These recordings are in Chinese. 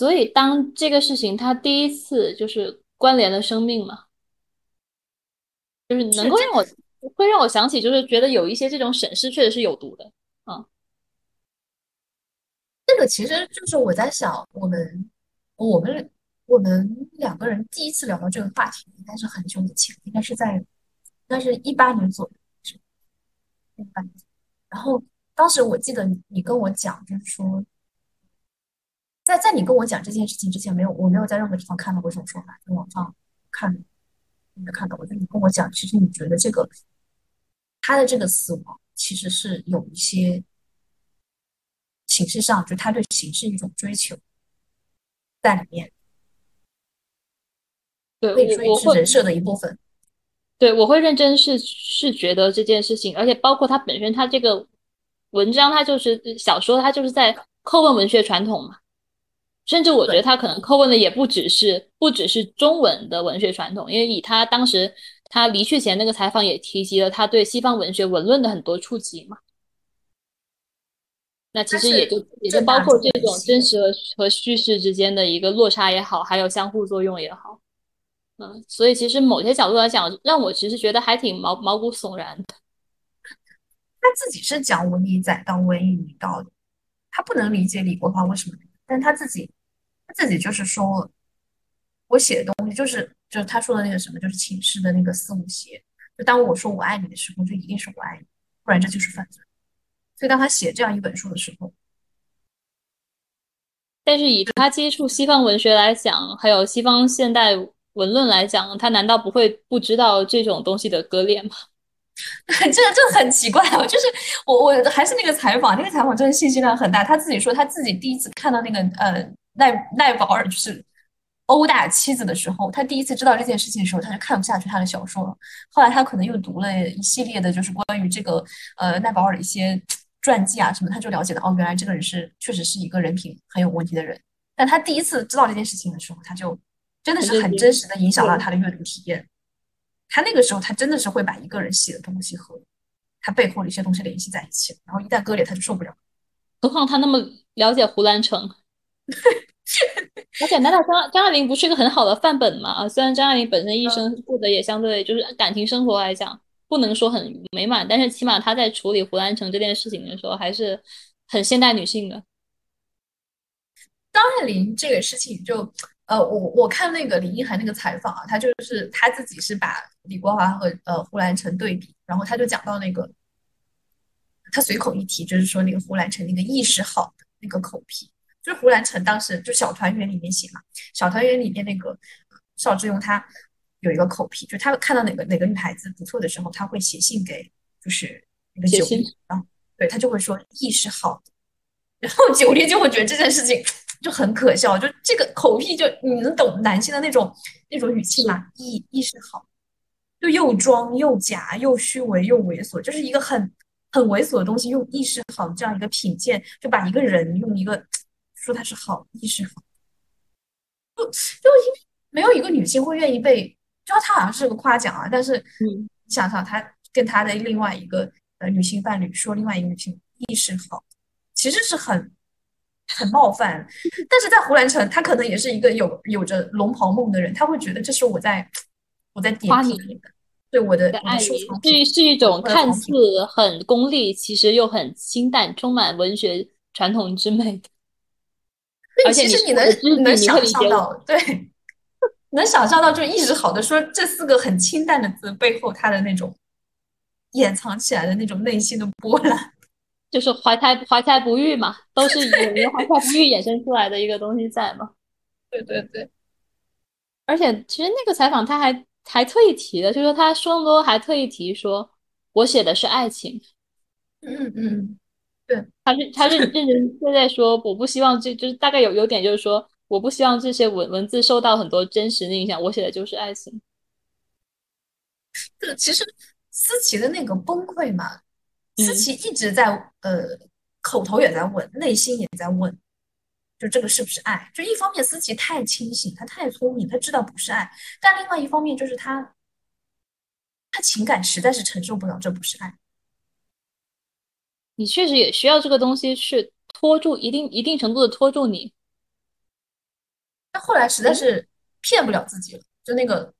所以当这个事情他第一次就是关联了生命嘛，就是能够让我会让我想起，就是觉得有一些这种审视确实是有毒的。嗯，这个其实就是我在想，我们我们我们两个人第一次聊到这个话题，应该是很久以前，应该是在应该是一八年左右，是一八年。然后当时我记得你你跟我讲，就是说。在在你跟我讲这件事情之前，没有我没有在任何地方看到过这种说法，在网上看没看到过。在你跟我讲，其实你觉得这个他的这个死亡其实是有一些形式上，就他对形式一种追求在里面，对，可以说是人设的一部分。对，我会认真是是觉得这件事情，而且包括他本身，他这个文章，他就是小说，他就是在叩问文学传统嘛。甚至我觉得他可能叩问的也不只是不只是中文的文学传统，因为以他当时他离去前那个采访也提及了他对西方文学文论的很多触及嘛。那其实也就也就包括这种真实和和叙事之间的一个落差也好，还有相互作用也好，嗯，所以其实某些角度来讲，让我其实觉得还挺毛毛骨悚然的。他自己是讲文艺载道、文艺女道的，他不能理解李国华为什么，但他自己。自己就是说，我写的东西就是就是他说的那个什么，就是寝室的那个四五邪。就当我说我爱你的时候，就一定是我爱你，不然这就是犯罪。所以当他写这样一本书的时候，但是以他接触西方文学来讲，还有西方现代文论来讲，他难道不会不知道这种东西的割裂吗？这这很奇怪哦，就是我我还是那个采访，那个采访真的信息量很大。他自己说他自己第一次看到那个呃。奈奈保尔就是殴打妻子的时候，他第一次知道这件事情的时候，他就看不下去他的小说了。后来他可能又读了一系列的，就是关于这个呃奈保尔的一些传记啊什么，他就了解到哦，原来这个人是确实是一个人品很有问题的人。但他第一次知道这件事情的时候，他就真的是很真实的影响了他的阅读体验。他那个时候，他真的是会把一个人写的东西和他背后的一些东西联系在一起，然后一旦割裂，他就受不了。何况他那么了解胡兰成。而且，难道张张爱玲不是一个很好的范本吗？啊，虽然张爱玲本身一生过得也相对，就是感情生活来讲不能说很美满，但是起码她在处理胡兰成这件事情的时候还是很现代女性的。张爱玲这个事情，就呃，我我看那个李一涵那个采访啊，他就是他自己是把李国华和呃胡兰成对比，然后他就讲到那个，他随口一提，就是说那个胡兰成那个意识好的那个口癖。就是胡兰成当时就小团圆里面写嘛，小团圆里面那个邵志庸他有一个口癖，就他看到哪个哪个女孩子不错的时候，他会写信给就是那个九莉，然后对他就会说意是好，然后九莉就会觉得这件事情就很可笑，就这个口癖就你能懂男性的那种那种语气吗？意意识好，就又装又假又虚伪又猥琐，就是一个很很猥琐的东西，用意识好这样一个品鉴，就把一个人用一个。说他是好意识好，就就因为没有一个女性会愿意被，就他好像是个夸奖啊，但是嗯，想想他跟他的另外一个呃女性伴侣说另外一个女性意识好，其实是很很冒犯。但是在胡兰成，他可能也是一个有有着龙袍梦的人，他会觉得这是我在我在点评你的，对我的爱是是一种看似很功利，其实又很清淡，充满文学传统之美的。而且其实你能能想象到，对，能想象到，就一直好的说这四个很清淡的字背后，他的那种掩藏起来的那种内心的波澜，就是怀才怀才不遇嘛，都是演员怀才不遇衍生出来的一个东西在嘛。对对对。而且其实那个采访他还还特意提的，就是说他说多还特意提说，我写的是爱情。嗯嗯。对，他是他是认真在在说，我不希望这就是大概有有点就是说，我不希望这些文文字受到很多真实的影响。我写的就是爱情。这其实思琪的那个崩溃嘛，思琪一直在呃口头也在问，内心也在问，就这个是不是爱？就一方面思琪太清醒，她太聪明，她知道不是爱；但另外一方面就是她他情感实在是承受不了这不是爱。你确实也需要这个东西去拖住一定一定程度的拖住你，但后来实在是骗不了自己了，就那个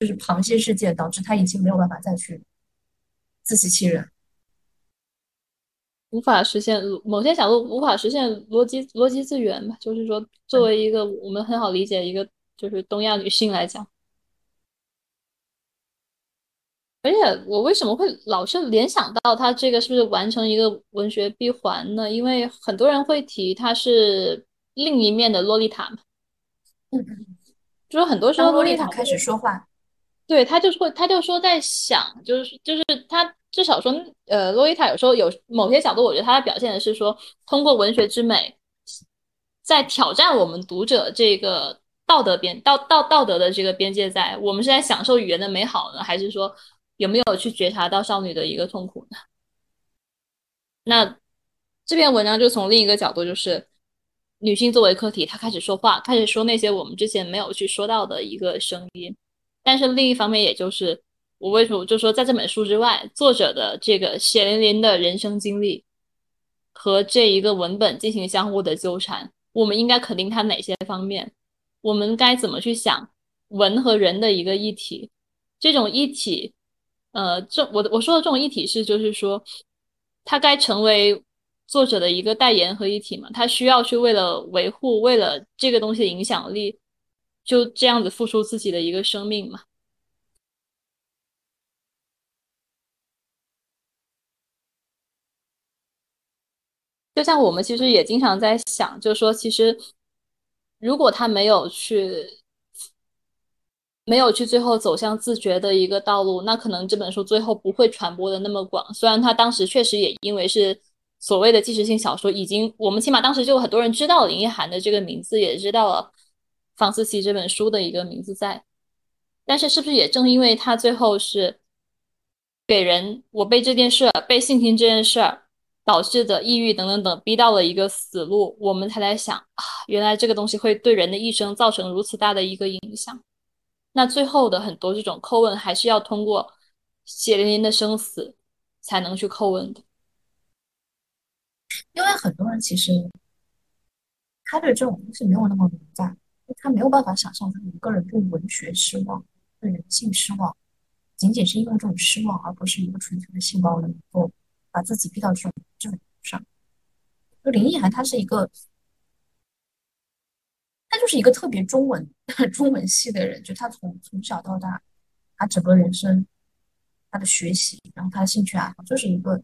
就是螃蟹事件导致他已经没有办法再去自欺欺人。无法实现某些角度无法实现逻辑逻辑自圆吧，就是说，作为一个我们很好理解一个就是东亚女性来讲，而且我为什么会老是联想到他这个是不是完成一个文学闭环呢？因为很多人会提他是另一面的洛丽塔嘛，嗯，就是很多时候洛丽塔开始说话，对他就是会，他就说在想，就是就是他。至少说，呃，洛丽塔有时候有某些角度，我觉得她表现的是说，通过文学之美，在挑战我们读者这个道德边道道道德的这个边界，在我们是在享受语言的美好呢，还是说有没有去觉察到少女的一个痛苦呢？那这篇文章就从另一个角度，就是女性作为客体，她开始说话，开始说那些我们之前没有去说到的一个声音，但是另一方面，也就是。我为什么就说在这本书之外，作者的这个血淋淋的人生经历和这一个文本进行相互的纠缠？我们应该肯定它哪些方面？我们该怎么去想文和人的一个一体？这种一体，呃，这我我说的这种一体是，就是说，它该成为作者的一个代言和一体嘛？他需要去为了维护，为了这个东西的影响力，就这样子付出自己的一个生命嘛？就像我们其实也经常在想，就是说，其实如果他没有去，没有去最后走向自觉的一个道路，那可能这本书最后不会传播的那么广。虽然他当时确实也因为是所谓的纪实性小说，已经我们起码当时就有很多人知道林奕涵的这个名字，也知道了房思琪这本书的一个名字在。但是，是不是也正因为他最后是给人我被这件事被性侵这件事。导致的抑郁等等等，逼到了一个死路，我们才在想啊，原来这个东西会对人的一生造成如此大的一个影响。那最后的很多这种叩问，还是要通过血淋淋的生死才能去叩问的。因为很多人其实他对这种东西没有那么敏感，他没有办法想象他一个人对文学失望、对人性失望，仅仅是因为这种失望，而不是一个纯粹的性暴力，够把自己逼到这种这种。上，就林奕涵，他是一个，他就是一个特别中文 中文系的人。就他从从小到大，他整个人生，他的学习，然后他的兴趣爱好，就是一个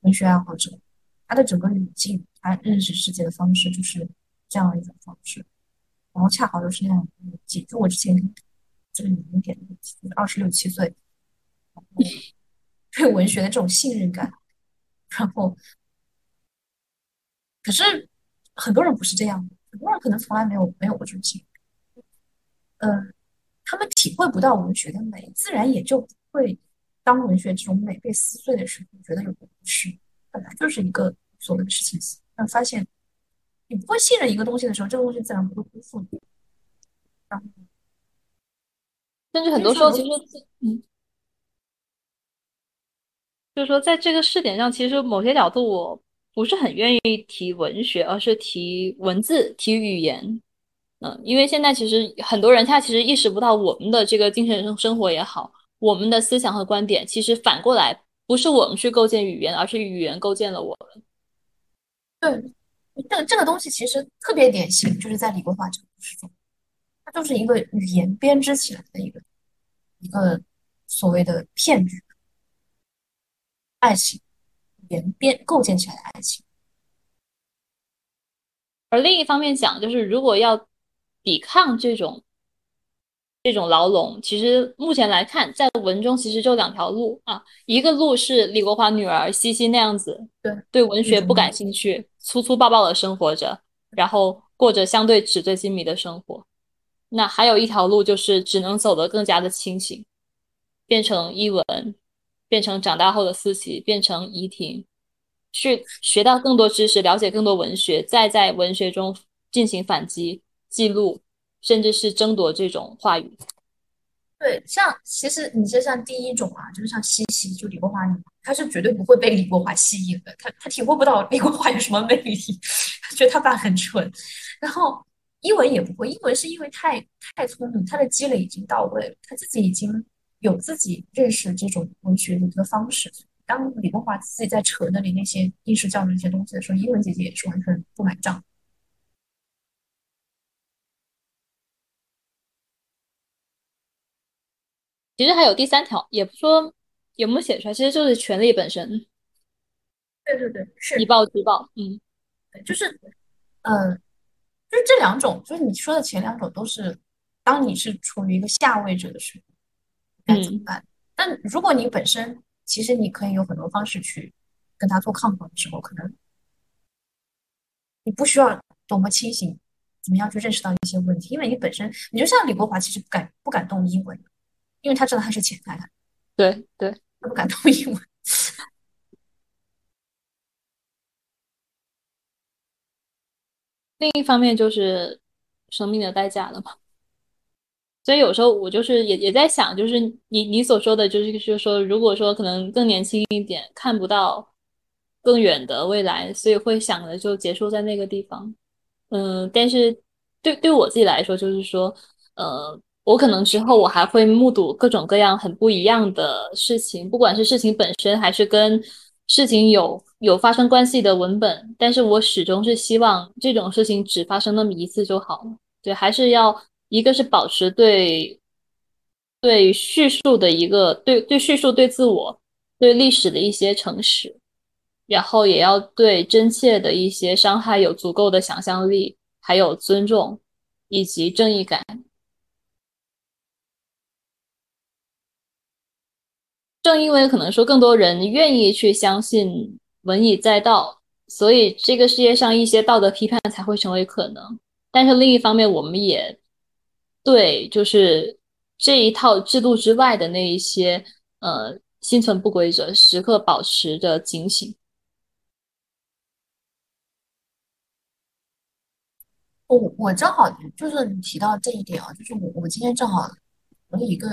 文学爱好者。他的整个语境，他认识世界的方式，就是这样一种方式。然后恰好又是那样的记，就我之前这个年龄点，二十六七岁，对文学的这种信任感。然后，可是很多人不是这样的，很多人可能从来没有没有过这种经历，嗯，他们体会不到文学的美，自然也就不会当文学这种美被撕碎的时候，觉得有不适，本来就是一个所谓的事情但发现你不会信任一个东西的时候，这个东西自然不会辜负你。然后，甚至很多时候，其实嗯。就是说，在这个试点上，其实某些角度我不是很愿意提文学，而是提文字、提语言。嗯，因为现在其实很多人他其实意识不到，我们的这个精神生生活也好，我们的思想和观点，其实反过来不是我们去构建语言，而是语言构建了我们。对，这个这个东西其实特别典型，就是在李国华这个故事中，它就是一个语言编织起来的一个一个所谓的骗局。爱情，言编构建起来的爱情。而另一方面讲，就是如果要抵抗这种这种牢笼，其实目前来看，在文中其实就两条路啊。一个路是李国华女儿西西那样子，对对文学不感兴趣，粗粗暴暴的生活着，然后过着相对纸醉金迷的生活。那还有一条路，就是只能走得更加的清醒，变成一文。变成长大后的思琪，变成怡婷，去学到更多知识，了解更多文学，再在文学中进行反击、记录，甚至是争夺这种话语。对，像其实你就像第一种啊，就是像西西，就李国华，他是绝对不会被李国华吸引的，他他体会不到李国华有什么魅力，他觉得他爸很蠢。然后英文也不会，英文是因为太太聪明，他的积累已经到位了，他自己已经有自己认识这种文学的一个方式。当李国华自己在扯那里那些应试教育那些东西的时候，英文姐姐也是完全不买账。其实还有第三条，也不说有没有写出来，其实就是权利本身。对对对，是以暴制暴。嗯，对，就是，嗯，就是这两种，就是你说的前两种都是，当你是处于一个下位者的时候，该怎么办？但如果你本身其实你可以有很多方式去跟他做抗衡的时候，可能你不需要多么清醒，怎么样去认识到一些问题，因为你本身你就像李国华，其实不敢不敢动英文，因为他知道他是潜在的，对对，他不敢动英文。另一方面就是生命的代价了嘛，所以有时候我就是也也在想，就是你你所说的，就是就是说，如果说可能更年轻一点，看不到更远的未来，所以会想着就结束在那个地方。嗯，但是对对我自己来说，就是说，呃，我可能之后我还会目睹各种各样很不一样的事情，不管是事情本身，还是跟事情有。有发生关系的文本，但是我始终是希望这种事情只发生那么一次就好了。对，还是要一个是保持对对叙述的一个对对叙述对自我对历史的一些诚实，然后也要对真切的一些伤害有足够的想象力，还有尊重以及正义感。正因为可能说更多人愿意去相信。文以载道，所以这个世界上一些道德批判才会成为可能。但是另一方面，我们也对就是这一套制度之外的那一些呃心存不规则，时刻保持着警醒。我我正好就是你提到这一点啊，就是我我今天正好读了一个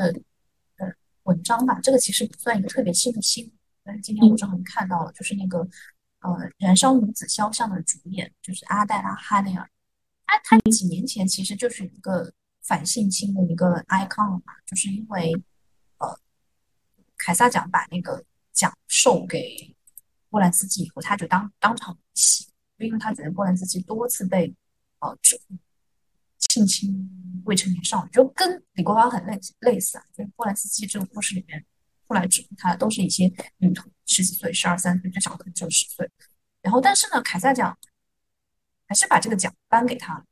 呃文章吧，这个其实不算一个特别新的新闻。但是今天我正好看到了，就是那个呃《燃烧女子肖像》的主演就是阿黛拉·哈内尔，他他几年前其实就是一个反性侵的一个 icon 嘛，就是因为呃凯撒奖把那个奖授给波兰斯基以后，他就当当场起，因为他觉得波兰斯基多次被呃指性侵未成年少女，就跟李国华很类类似啊，就是波兰斯基这个故事里面。后来指控他都是一些女童，十几岁、十二三岁，最小可能只有十岁。然后，但是呢，凯撒奖还是把这个奖颁给他了。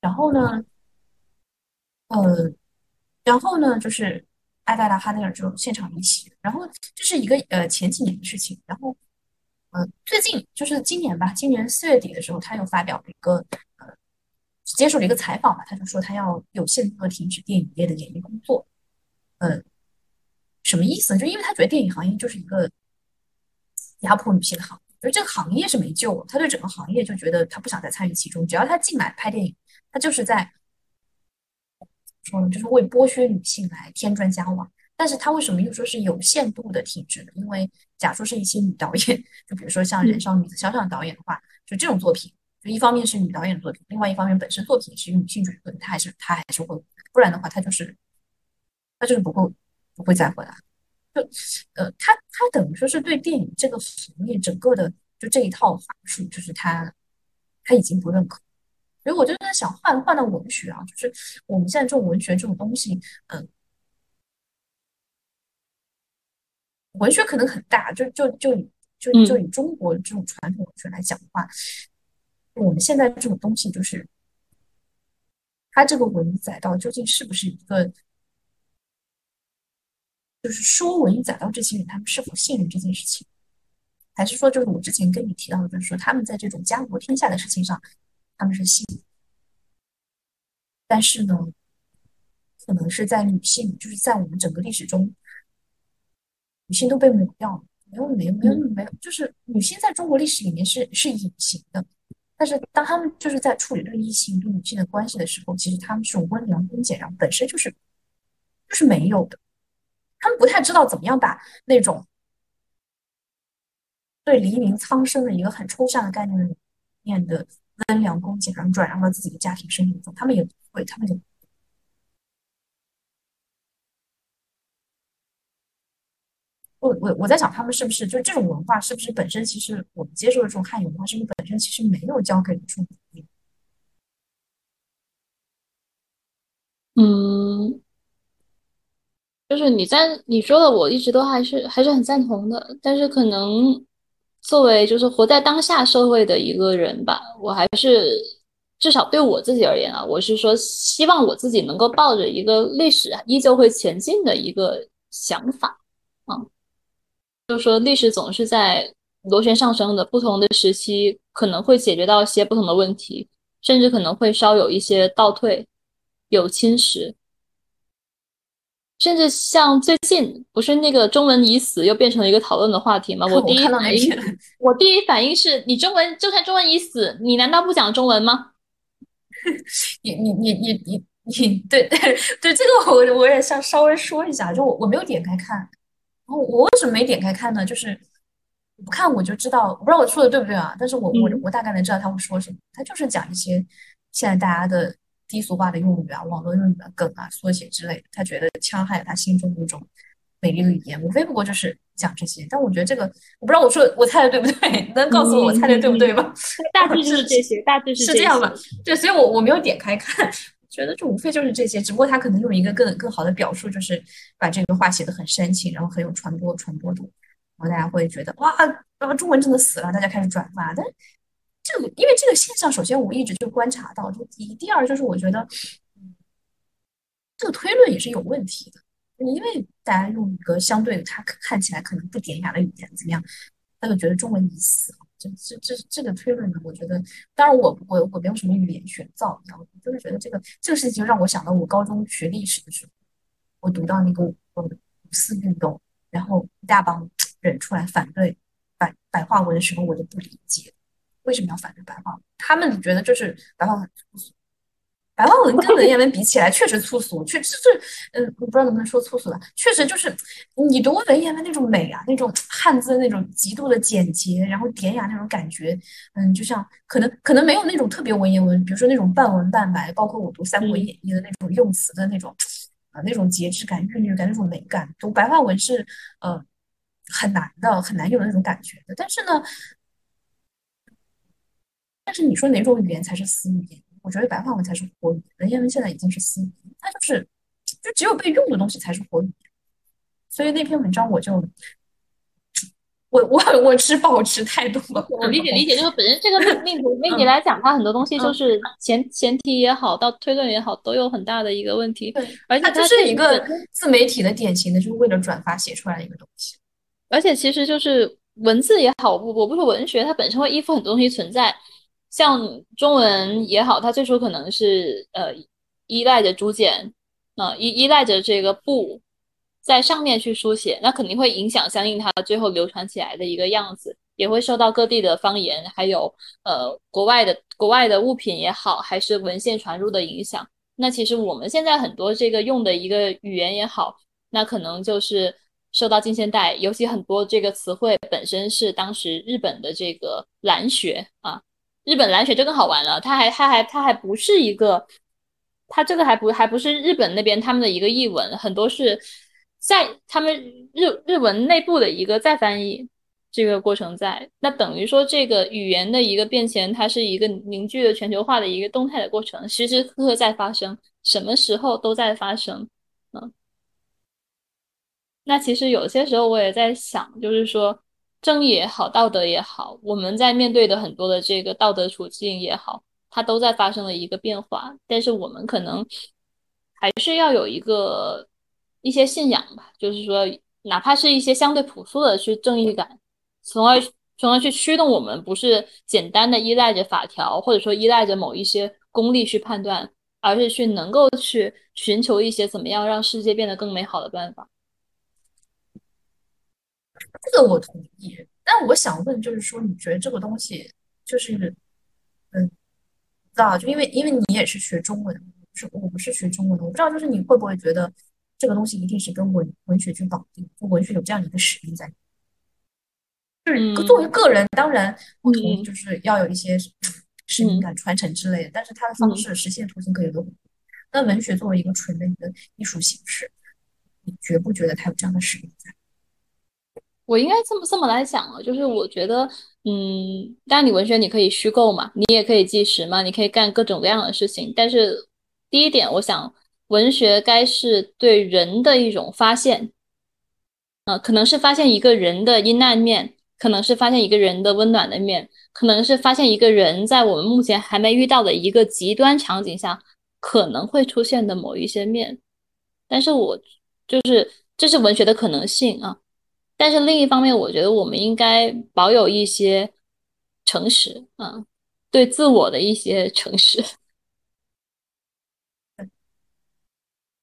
然后呢，呃，然后呢，就是艾黛拉·哈内尔就现场离席。然后这是一个呃前几年的事情。然后，呃，最近就是今年吧，今年四月底的时候，他又发表了一个呃，接受了一个采访嘛，他就说他要有限度的停止电影业的演艺工作。嗯。什么意思呢？就因为他觉得电影行业就是一个压迫女性的行业，就这个行业是没救了。他对整个行业就觉得他不想再参与其中。只要他进来拍电影，他就是在说呢，就是为剥削女性来添砖加瓦。但是他为什么又说是有限度的体制呢？因为假说是一些女导演，就比如说像《燃烧女子肖像》导演的话，就这种作品，就一方面是女导演的作品，另外一方面本身作品是女性角色，她还是她还是会，不然的话她就是她就是不够。不会再回来，就呃，他他等于说是对电影这个行业整个的就这一套法术，就是他他已经不认可。所以我就在想，换换到文学啊，就是我们现在这种文学这种东西，嗯，文学可能很大，就就就就就以中国这种传统文学来讲的话，我们现在这种东西，就是它这个文载道究竟是不是一个？就是说，文艺载道这些人，他们是否信任这件事情，还是说，就是我之前跟你提到的，就是说，他们在这种家国天下的事情上，他们是性，但是呢，可能是在女性，就是在我们整个历史中，女性都被抹掉了，没有，没有，没有，没有，就是女性在中国历史里面是是隐形的，但是当他们就是在处理这个异性对女性的关系的时候，其实他们这种温良恭俭让本身就是就是没有的。他们不太知道怎么样把那种对黎明苍生的一个很抽象的概念里面的温良恭俭让转让到自己的家庭生活中，他们也不会，他们也。我我我在想，他们是不是就这种文化，是不是本身其实我们接受的这种汉语文化，是不是本身其实没有教给出嗯，就是你在你说的，我一直都还是还是很赞同的。但是可能作为就是活在当下社会的一个人吧，我还是至少对我自己而言啊，我是说希望我自己能够抱着一个历史依旧会前进的一个想法啊。就是说，历史总是在螺旋上升的，不同的时期可能会解决到一些不同的问题，甚至可能会稍有一些倒退，有侵蚀，甚至像最近不是那个中文已死又变成了一个讨论的话题吗？我 第一反应，我第一反应是你中文就算中文已死，你难道不讲中文吗？你你你你你你对对 对，这个我我也想稍微说一下，就我我没有点开看。然后我为什么没点开看呢？就是不看我就知道，我不知道我说的对不对啊？但是我我我大概能知道他会说什么。他就是讲一些现在大家的低俗化的用语啊、网络用语的梗啊、缩写之类的。他觉得戕害了他心中那种美丽的语言，无非不过就是讲这些。但我觉得这个，我不知道我说我猜的对不对？能告诉我我猜的对不对吗？大致就是这些，大致是是这样吧？对，所以我我没有点开看。觉得这无非就是这些，只不过他可能用一个更更好的表述，就是把这个话写的很煽情，然后很有传播传播度，然后大家会觉得哇，中文真的死了，大家开始转发。但这个因为这个现象，首先我一直就观察到，就第一，第二就是我觉得，嗯这个推论也是有问题的，因为大家用一个相对他看起来可能不典雅的语言怎么样，他就觉得中文已死了。这这这这个推论呢，我觉得，当然我我我没有什么语言学造诣，就是觉得这个这个事情就让我想到我高中学历史的时候，我读到那个五四运动，然后一大帮人出来反对白白话文的时候，我就不理解为什么要反对白话文，他们觉得就是白话文粗俗。白话文跟文言文比起来，确实粗俗，确实是，嗯，我不知道能不能说粗俗了，确实就是你读文言文那种美啊，那种汉字那种极度的简洁，然后典雅那种感觉，嗯，就像可能可能没有那种特别文言文，比如说那种半文半白，包括我读《三国演义》的那种用词的那种啊那种节制感、韵律感那种美感，读白话文是呃很难的，很难有那种感觉的。但是呢，但是你说哪种语言才是死语言？我觉得白话文才是活语言，文言文现在已经是死语，它就是，就只有被用的东西才是活语言。所以那篇文章我就，我我我持保持态度了。我理解理解，就是本身这个命命命题来讲，它很多东西就是前前提也好，到推论也好，都有很大的一个问题。对，而且它是一个自媒体的典型的，就是为了转发写出来的一个东西。而且其实就是文字也好，我我不说文学，它本身会依附很多东西存在。像中文也好，它最初可能是呃依赖着竹简，啊依依赖着这个布在上面去书写，那肯定会影响相应它最后流传起来的一个样子，也会受到各地的方言，还有呃国外的国外的物品也好，还是文献传入的影响。那其实我们现在很多这个用的一个语言也好，那可能就是受到近现代，尤其很多这个词汇本身是当时日本的这个蓝学啊。日本蓝雪就更好玩了，它还它还它还不是一个，它这个还不还不是日本那边他们的一个译文，很多是在他们日日文内部的一个再翻译这个过程在，那等于说这个语言的一个变迁，它是一个凝聚的全球化的一个动态的过程，时时刻刻在发生，什么时候都在发生，嗯，那其实有些时候我也在想，就是说。正义也好，道德也好，我们在面对的很多的这个道德处境也好，它都在发生了一个变化。但是我们可能还是要有一个一些信仰吧，就是说，哪怕是一些相对朴素的去正义感，从而从而去驱动我们，不是简单的依赖着法条，或者说依赖着某一些功利去判断，而是去能够去寻求一些怎么样让世界变得更美好的办法。这个我同意，但我想问，就是说，你觉得这个东西，就是，嗯，不知道，就因为因为你也是学中文，是我不是学中文的，我不知道，就是你会不会觉得这个东西一定是跟文文学去绑定，就文学有这样的一个使命在，就是作为个人，当然不同意，就是要有一些使命感传承之类的，但是它的方式实现途径可以多。那文学作为一个纯的一个艺术形式，你觉不觉得它有这样的使命在？我应该这么这么来讲啊，就是我觉得，嗯，当然你文学你可以虚构嘛，你也可以计时嘛，你可以干各种各样的事情。但是第一点，我想文学该是对人的一种发现，啊，可能是发现一个人的阴暗面，可能是发现一个人的温暖的面，可能是发现一个人在我们目前还没遇到的一个极端场景下可能会出现的某一些面。但是我就是这是文学的可能性啊。但是另一方面，我觉得我们应该保有一些诚实，嗯，对自我的一些诚实。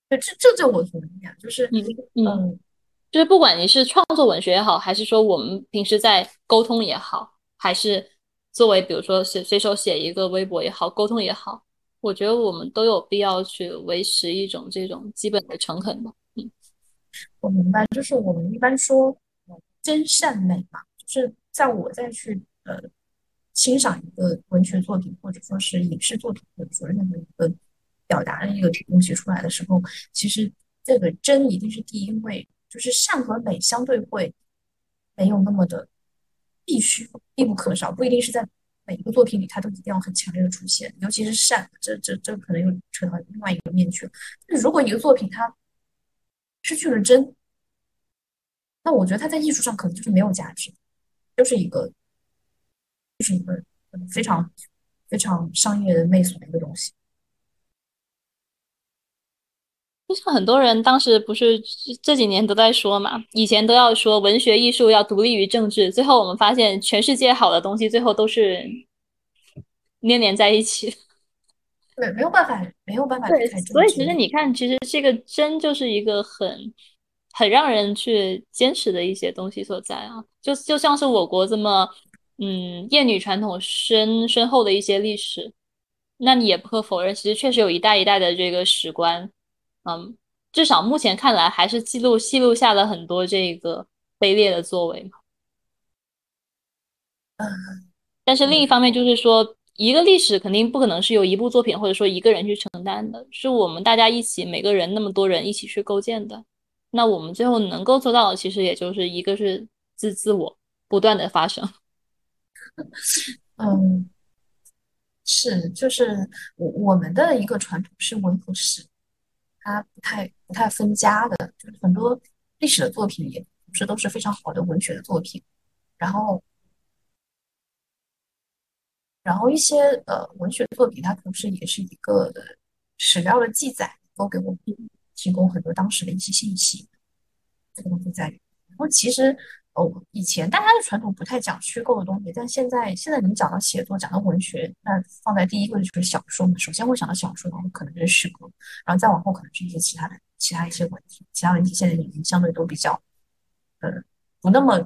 对，这这这我同意啊，就是嗯嗯，就是不管你是创作文学也好，还是说我们平时在沟通也好，还是作为比如说随随手写一个微博也好，沟通也好，我觉得我们都有必要去维持一种这种基本的诚恳吧。嗯，我明白，就是我们一般说。真善美嘛，就是在我再去呃欣赏一个文学作品或者说是影视作品或者说任何一个表达的一个东西出来的时候，其实这个真一定是第一位，就是善和美相对会没有那么的必须必不可少，不一定是在每一个作品里它都一定要很强烈的出现，尤其是善，这这这可能又扯到另外一个面去了。但如果一个作品它失去了真，那我觉得它在艺术上可能就是没有价值，就是一个，就是一个非常非常商业的媚俗的一个东西。就像很多人当时不是这几年都在说嘛，以前都要说文学艺术要独立于政治，最后我们发现全世界好的东西最后都是黏连在一起。对，没有办法，没有办法。对，所以其实你看，其实这个真就是一个很。很让人去坚持的一些东西所在啊，就就像是我国这么嗯厌女传统深深厚的一些历史，那你也不可否认，其实确实有一代一代的这个史官，嗯，至少目前看来还是记录记录下了很多这个卑劣的作为。嗯，但是另一方面就是说，一个历史肯定不可能是由一部作品或者说一个人去承担的，是我们大家一起每个人那么多人一起去构建的。那我们最后能够做到的，其实也就是一个是自自我不断的发生。嗯，是，就是我我们的一个传统是文和史，它不太不太分家的，就是很多历史的作品也不是都是非常好的文学的作品，然后然后一些呃文学作品，它同时也是一个史料的记载，都给我们。提供很多当时的一些信息，这个东西在。然后其实，哦，以前大家的传统不太讲虚构的东西，但现在现在你讲到写作，讲到文学，那放在第一个就是小说嘛。首先会想到小说，然后可能就是诗歌，然后再往后可能是一些其他的其他一些问题。其他问题现在已经相对都比较，呃，不那么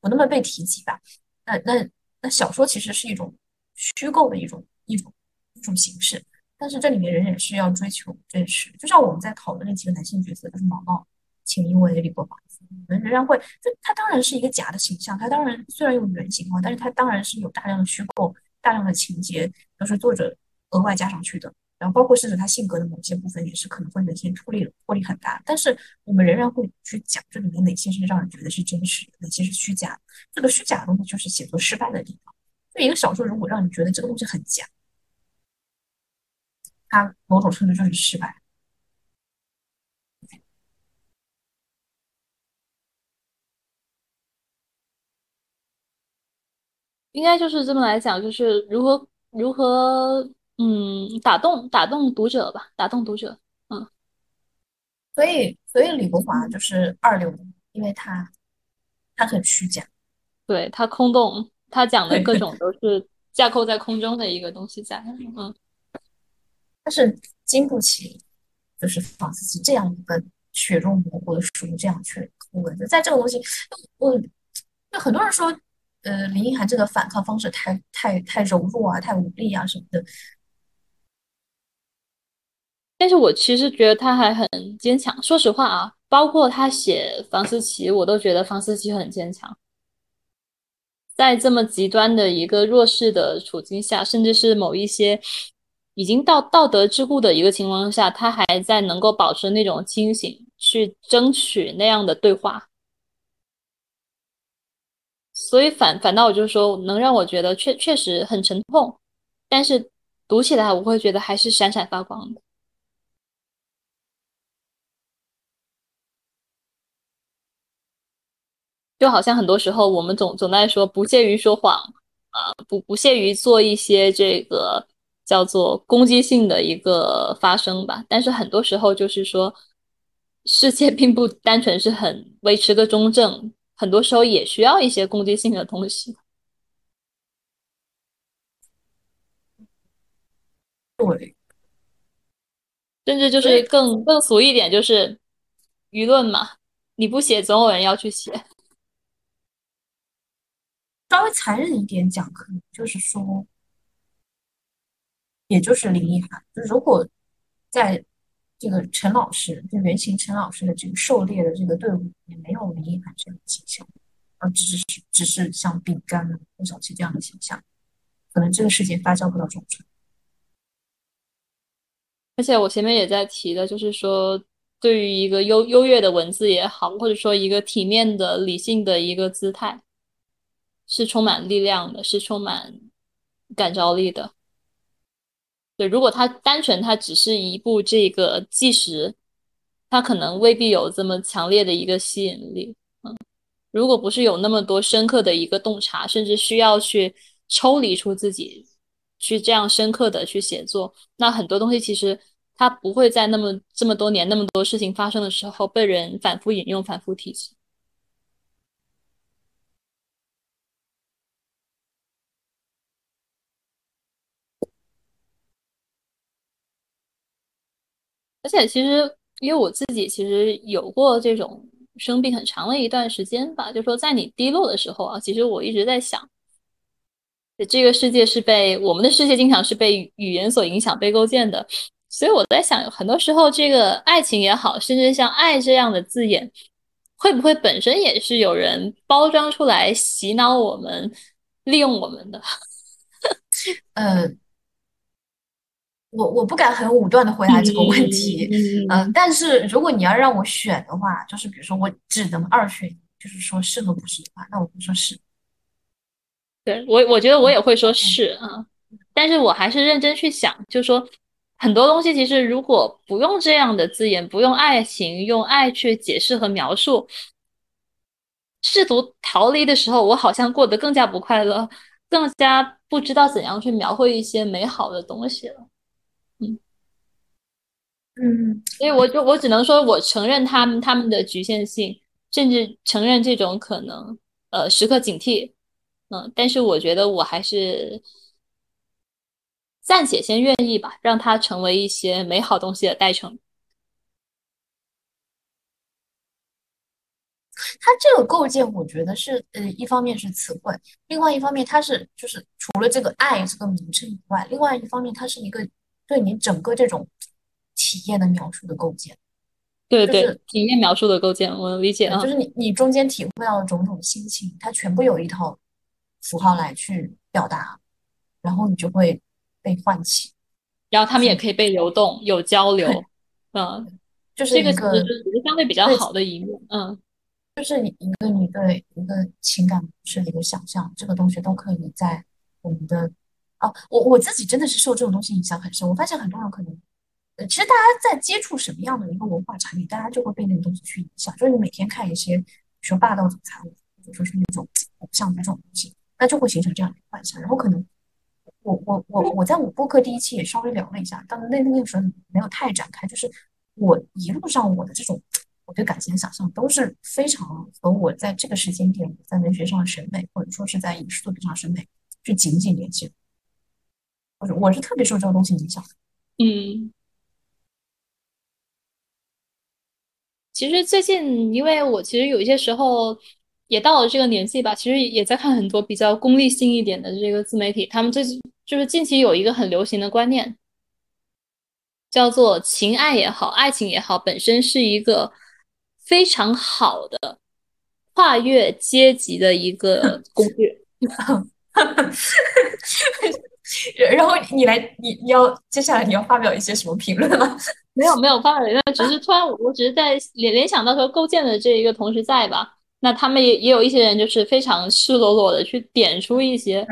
不那么被提及吧。那那那小说其实是一种虚构的一种一种一种形式。但是这里面仍然是要追求真实，就像我们在讨论那几个男性角色，就是毛毛、秦因为李国华，我们仍然会，就他当然是一个假的形象，他当然虽然用原型化，但是他当然是有大量的虚构、大量的情节都是作者额外加上去的，然后包括甚至他性格的某些部分也是可能会明显脱离脱离很大，但是我们仍然会去讲这里面哪些是让人觉得是真实的，哪些是虚假，这个虚假的东西就是写作失败的地方。就一个小说如果让你觉得这个东西很假。它某种程度就是失败，应该就是这么来讲，就是如何如何嗯打动打动读者吧，打动读者，嗯，所以所以李国华就是二流，因为他他很虚假，对他空洞，他讲的各种都是架构在空中的一个东西在，嗯。但是经不起，就是房思琪这样一本血肉模糊的书这样去抠文字，在这个东西，我就很多人说，呃，林奕涵这个反抗方式太太太柔弱啊，太无力啊什么的。但是我其实觉得他还很坚强。说实话啊，包括他写房思琪，我都觉得房思琪很坚强。在这么极端的一个弱势的处境下，甚至是某一些已经到道德桎梏的一个情况下，他还在能够保持那种清醒，去争取那样的对话。所以反反倒我就说，能让我觉得确确实很沉痛，但是读起来我会觉得还是闪闪发光的。就好像很多时候我们总总在说不屑于说谎啊，不不屑于做一些这个叫做攻击性的一个发生吧。但是很多时候就是说，世界并不单纯是很维持个中正，很多时候也需要一些攻击性的东西。对，甚至就是更更俗一点，就是舆论嘛，你不写，总有人要去写。稍微残忍一点讲，可能就是说，也就是林一涵。如果在这个陈老师，就原型陈老师的这个狩猎的这个队伍里面没有林一涵这样的形象，而只是只是像饼干啊、郭小七这样的形象，可能这个事情发酵不到这种程度。而且我前面也在提的，就是说，对于一个优优越的文字也好，或者说一个体面的、理性的一个姿态。是充满力量的，是充满感召力的。对，如果它单纯它只是一部这个纪实，它可能未必有这么强烈的一个吸引力。嗯，如果不是有那么多深刻的一个洞察，甚至需要去抽离出自己，去这样深刻的去写作，那很多东西其实它不会在那么这么多年那么多事情发生的时候被人反复引用、反复提起。而且其实，因为我自己其实有过这种生病很长的一段时间吧，就说在你低落的时候啊，其实我一直在想，这个世界是被我们的世界经常是被语言所影响、被构建的，所以我在想，很多时候这个爱情也好，甚至像爱这样的字眼，会不会本身也是有人包装出来洗脑我们、利用我们的？嗯。我我不敢很武断的回答这个问题，嗯，但是如果你要让我选的话，就是比如说我只能二选，就是说是和不是的话，那我会说是。对我，我觉得我也会说是啊，但是我还是认真去想，就是说很多东西其实如果不用这样的字眼，不用爱情，用爱去解释和描述，试图逃离的时候，我好像过得更加不快乐，更加不知道怎样去描绘一些美好的东西了。嗯，所以我就我只能说，我承认他们他们的局限性，甚至承认这种可能，呃，时刻警惕，嗯，但是我觉得我还是暂且先愿意吧，让它成为一些美好东西的代称。它这个构建，我觉得是，呃，一方面是词汇，另外一方面它是就是除了这个爱这个名称以外，另外一方面它是一个对你整个这种。体验的描述的构建，对对，体验描述的构建，我理解啊，就是你你中间体会到的种种心情，它全部有一套符号来去表达，然后你就会被唤起，然后他们也可以被流动，有交流，嗯，就是这个是相对比较好的一面，嗯，就是你一个你对一个情感是一个想象，这个东西都可以在我们的啊，我我自己真的是受这种东西影响很深，我发现很多人可能。呃，其实大家在接触什么样的一个文化产品，大家就会被那个东西去影响。就是你每天看一些，比如说霸道总裁，或者说是那种偶像的这种东西，那就会形成这样的幻想。然后可能我我我我在我播客第一期也稍微聊了一下，但那那个时候没有太展开。就是我一路上我的这种我对感情的想象都是非常和我在这个时间点在文学上的审美，或者说是在影视作品上的审美是紧紧联系的。我是我是特别受这个东西影响的。嗯。其实最近，因为我其实有一些时候也到了这个年纪吧，其实也在看很多比较功利性一点的这个自媒体，他们最近就是近期有一个很流行的观念，叫做情爱也好，爱情也好，本身是一个非常好的跨越阶级的一个工具。然后你来，你你要接下来你要发表一些什么评论吗？没有没有发表，那只是突然我只是在联联想到说构建的这一个同时在吧，那他们也也有一些人就是非常赤裸裸的去点出一些，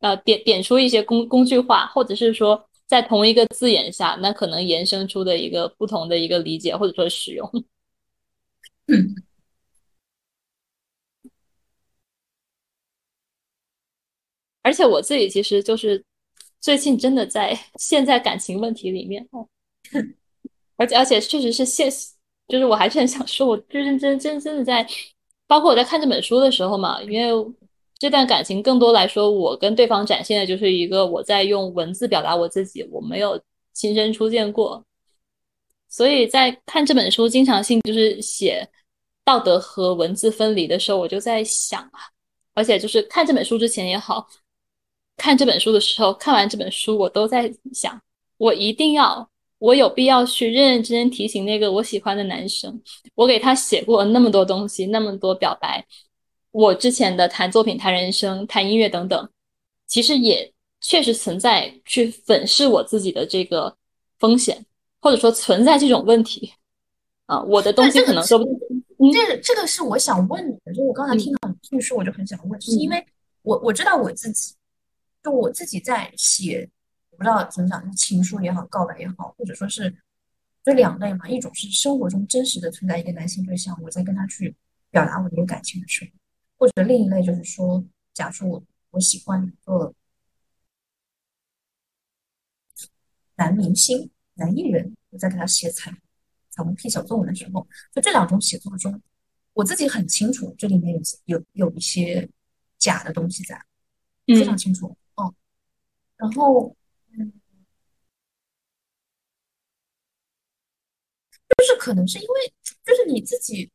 呃点点出一些工工具化，或者是说在同一个字眼下，那可能延伸出的一个不同的一个理解或者说使用。嗯。而且我自己其实就是最近真的在陷在感情问题里面哦，而且而且确实是现，就是我还是很想说，我认真真真的在，包括我在看这本书的时候嘛，因为这段感情更多来说，我跟对方展现的就是一个我在用文字表达我自己，我没有亲身出现过，所以在看这本书经常性就是写道德和文字分离的时候，我就在想啊，而且就是看这本书之前也好。看这本书的时候，看完这本书，我都在想，我一定要，我有必要去认认真真提醒那个我喜欢的男生，我给他写过那么多东西，那么多表白，我之前的谈作品、谈人生、谈音乐等等，其实也确实存在去粉饰我自己的这个风险，或者说存在这种问题啊，我的东西可能说不这个这个是我想问你的，就是我刚才听到你叙述，我就很想问，就是因为我我知道我自己。就我自己在写，我不知道怎么讲，情书也好，告白也好，或者说是就两类嘛。一种是生活中真实的存在一个男性对象，我在跟他去表达我的一个感情的时候；或者另一类就是说，假设我我喜欢一个男明星、男艺人，我在给他写彩彩虹屁小作文的时候，就这两种写作中，我自己很清楚这里面有有有一些假的东西在，非常清楚。然后，嗯，就是可能是因为，就是你自己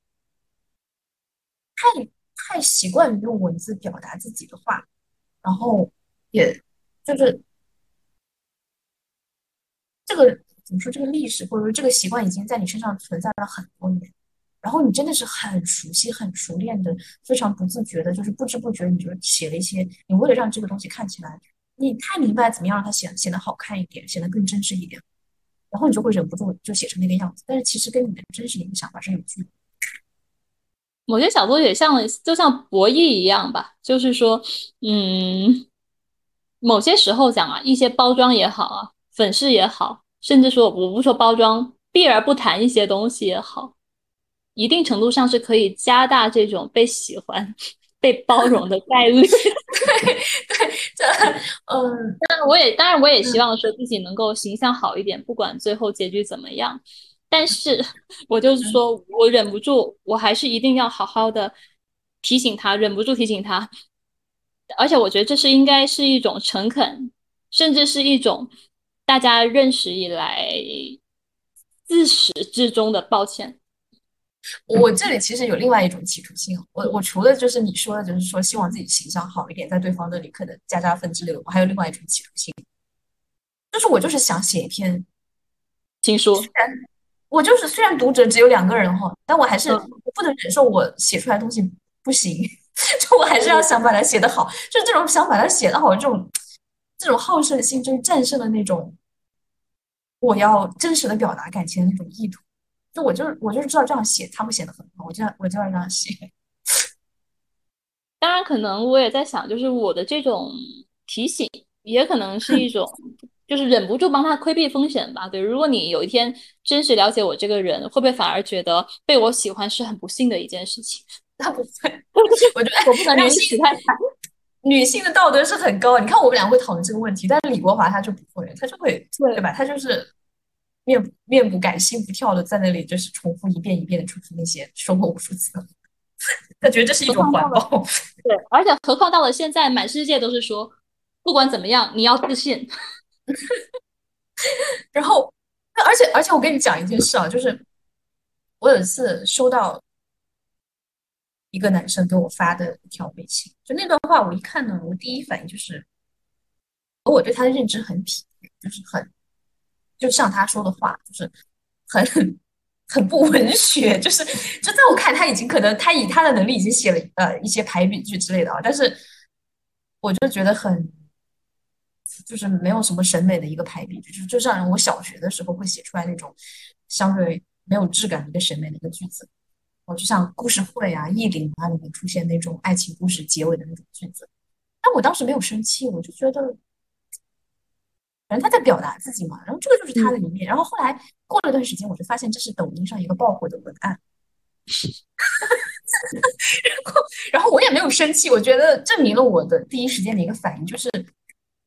太太习惯于用文字表达自己的话，然后也就是这个怎么说，这个历史或者说这个习惯已经在你身上存在了很多年，然后你真的是很熟悉、很熟练的，非常不自觉的，就是不知不觉你就写了一些，你为了让这个东西看起来。你太明白怎么样让它显显得好看一点，显得更真实一点，然后你就会忍不住就写成那个样子。但是其实跟你的真实的一个想法是有距离。某些小作也像就像博弈一样吧，就是说，嗯，某些时候讲啊，一些包装也好啊，粉饰也好，甚至说我不说包装，避而不谈一些东西也好，一定程度上是可以加大这种被喜欢。被包容的概 率，对对，这嗯，当然我也当然我也希望说自己能够形象好一点，不管最后结局怎么样。但是我就是说我忍不住，我还是一定要好好的提醒他，忍不住提醒他。而且我觉得这是应该是一种诚恳，甚至是一种大家认识以来自始至终的抱歉。我这里其实有另外一种企图心，我我除了就是你说的，就是说希望自己形象好一点，在对方那里可能加加分之类的，我还有另外一种企图心，就是我就是想写一篇情书。虽然我就是虽然读者只有两个人哈，但我还是我不能忍受我写出来的东西不行，就我还是要想把它写得好，就是这种想把它写得好，这种这种好胜心，就是战胜了那种我要真实的表达感情的那种意图。就我就是我就是知道这样写他会写的很好，我就我就要这样写。当然，可能我也在想，就是我的这种提醒，也可能是一种，就是忍不住帮他规避风险吧。对，如果你有一天真实了解我这个人，会不会反而觉得被我喜欢是很不幸的一件事情？那不会，我觉得我不能女性太女性的道德是很高。你看我们俩会讨论这个问题，但是李国华他就不会，他就会对吧？他就是。面面不改心不跳的在那里，就是重复一遍一遍的重复那些说过无数次，他觉得这是一种环保。对，而且何况到了现在，满世界都是说，不管怎么样，你要自信。然后，而且而且我跟你讲一件事啊，就是我有一次收到一个男生给我发的一条微信，就那段话，我一看呢，我第一反应就是和我对他的认知很匹配，就是很。就像他说的话，就是很很不文学，就是就在我看他已经可能他以他的能力已经写了呃一些排比句之类的啊，但是我就觉得很，就是没有什么审美的一个排比句，就是就像我小学的时候会写出来那种相对没有质感的一个审美的一个句子，我就像故事会啊、意林啊里面出现那种爱情故事结尾的那种句子，但我当时没有生气，我就觉得，反正他在表达自己嘛，然后这个就是他的一面，然后后来过了一段时间，我就发现这是抖音上一个爆火的文案。然后，然后我也没有生气，我觉得证明了我的第一时间的一个反应就是，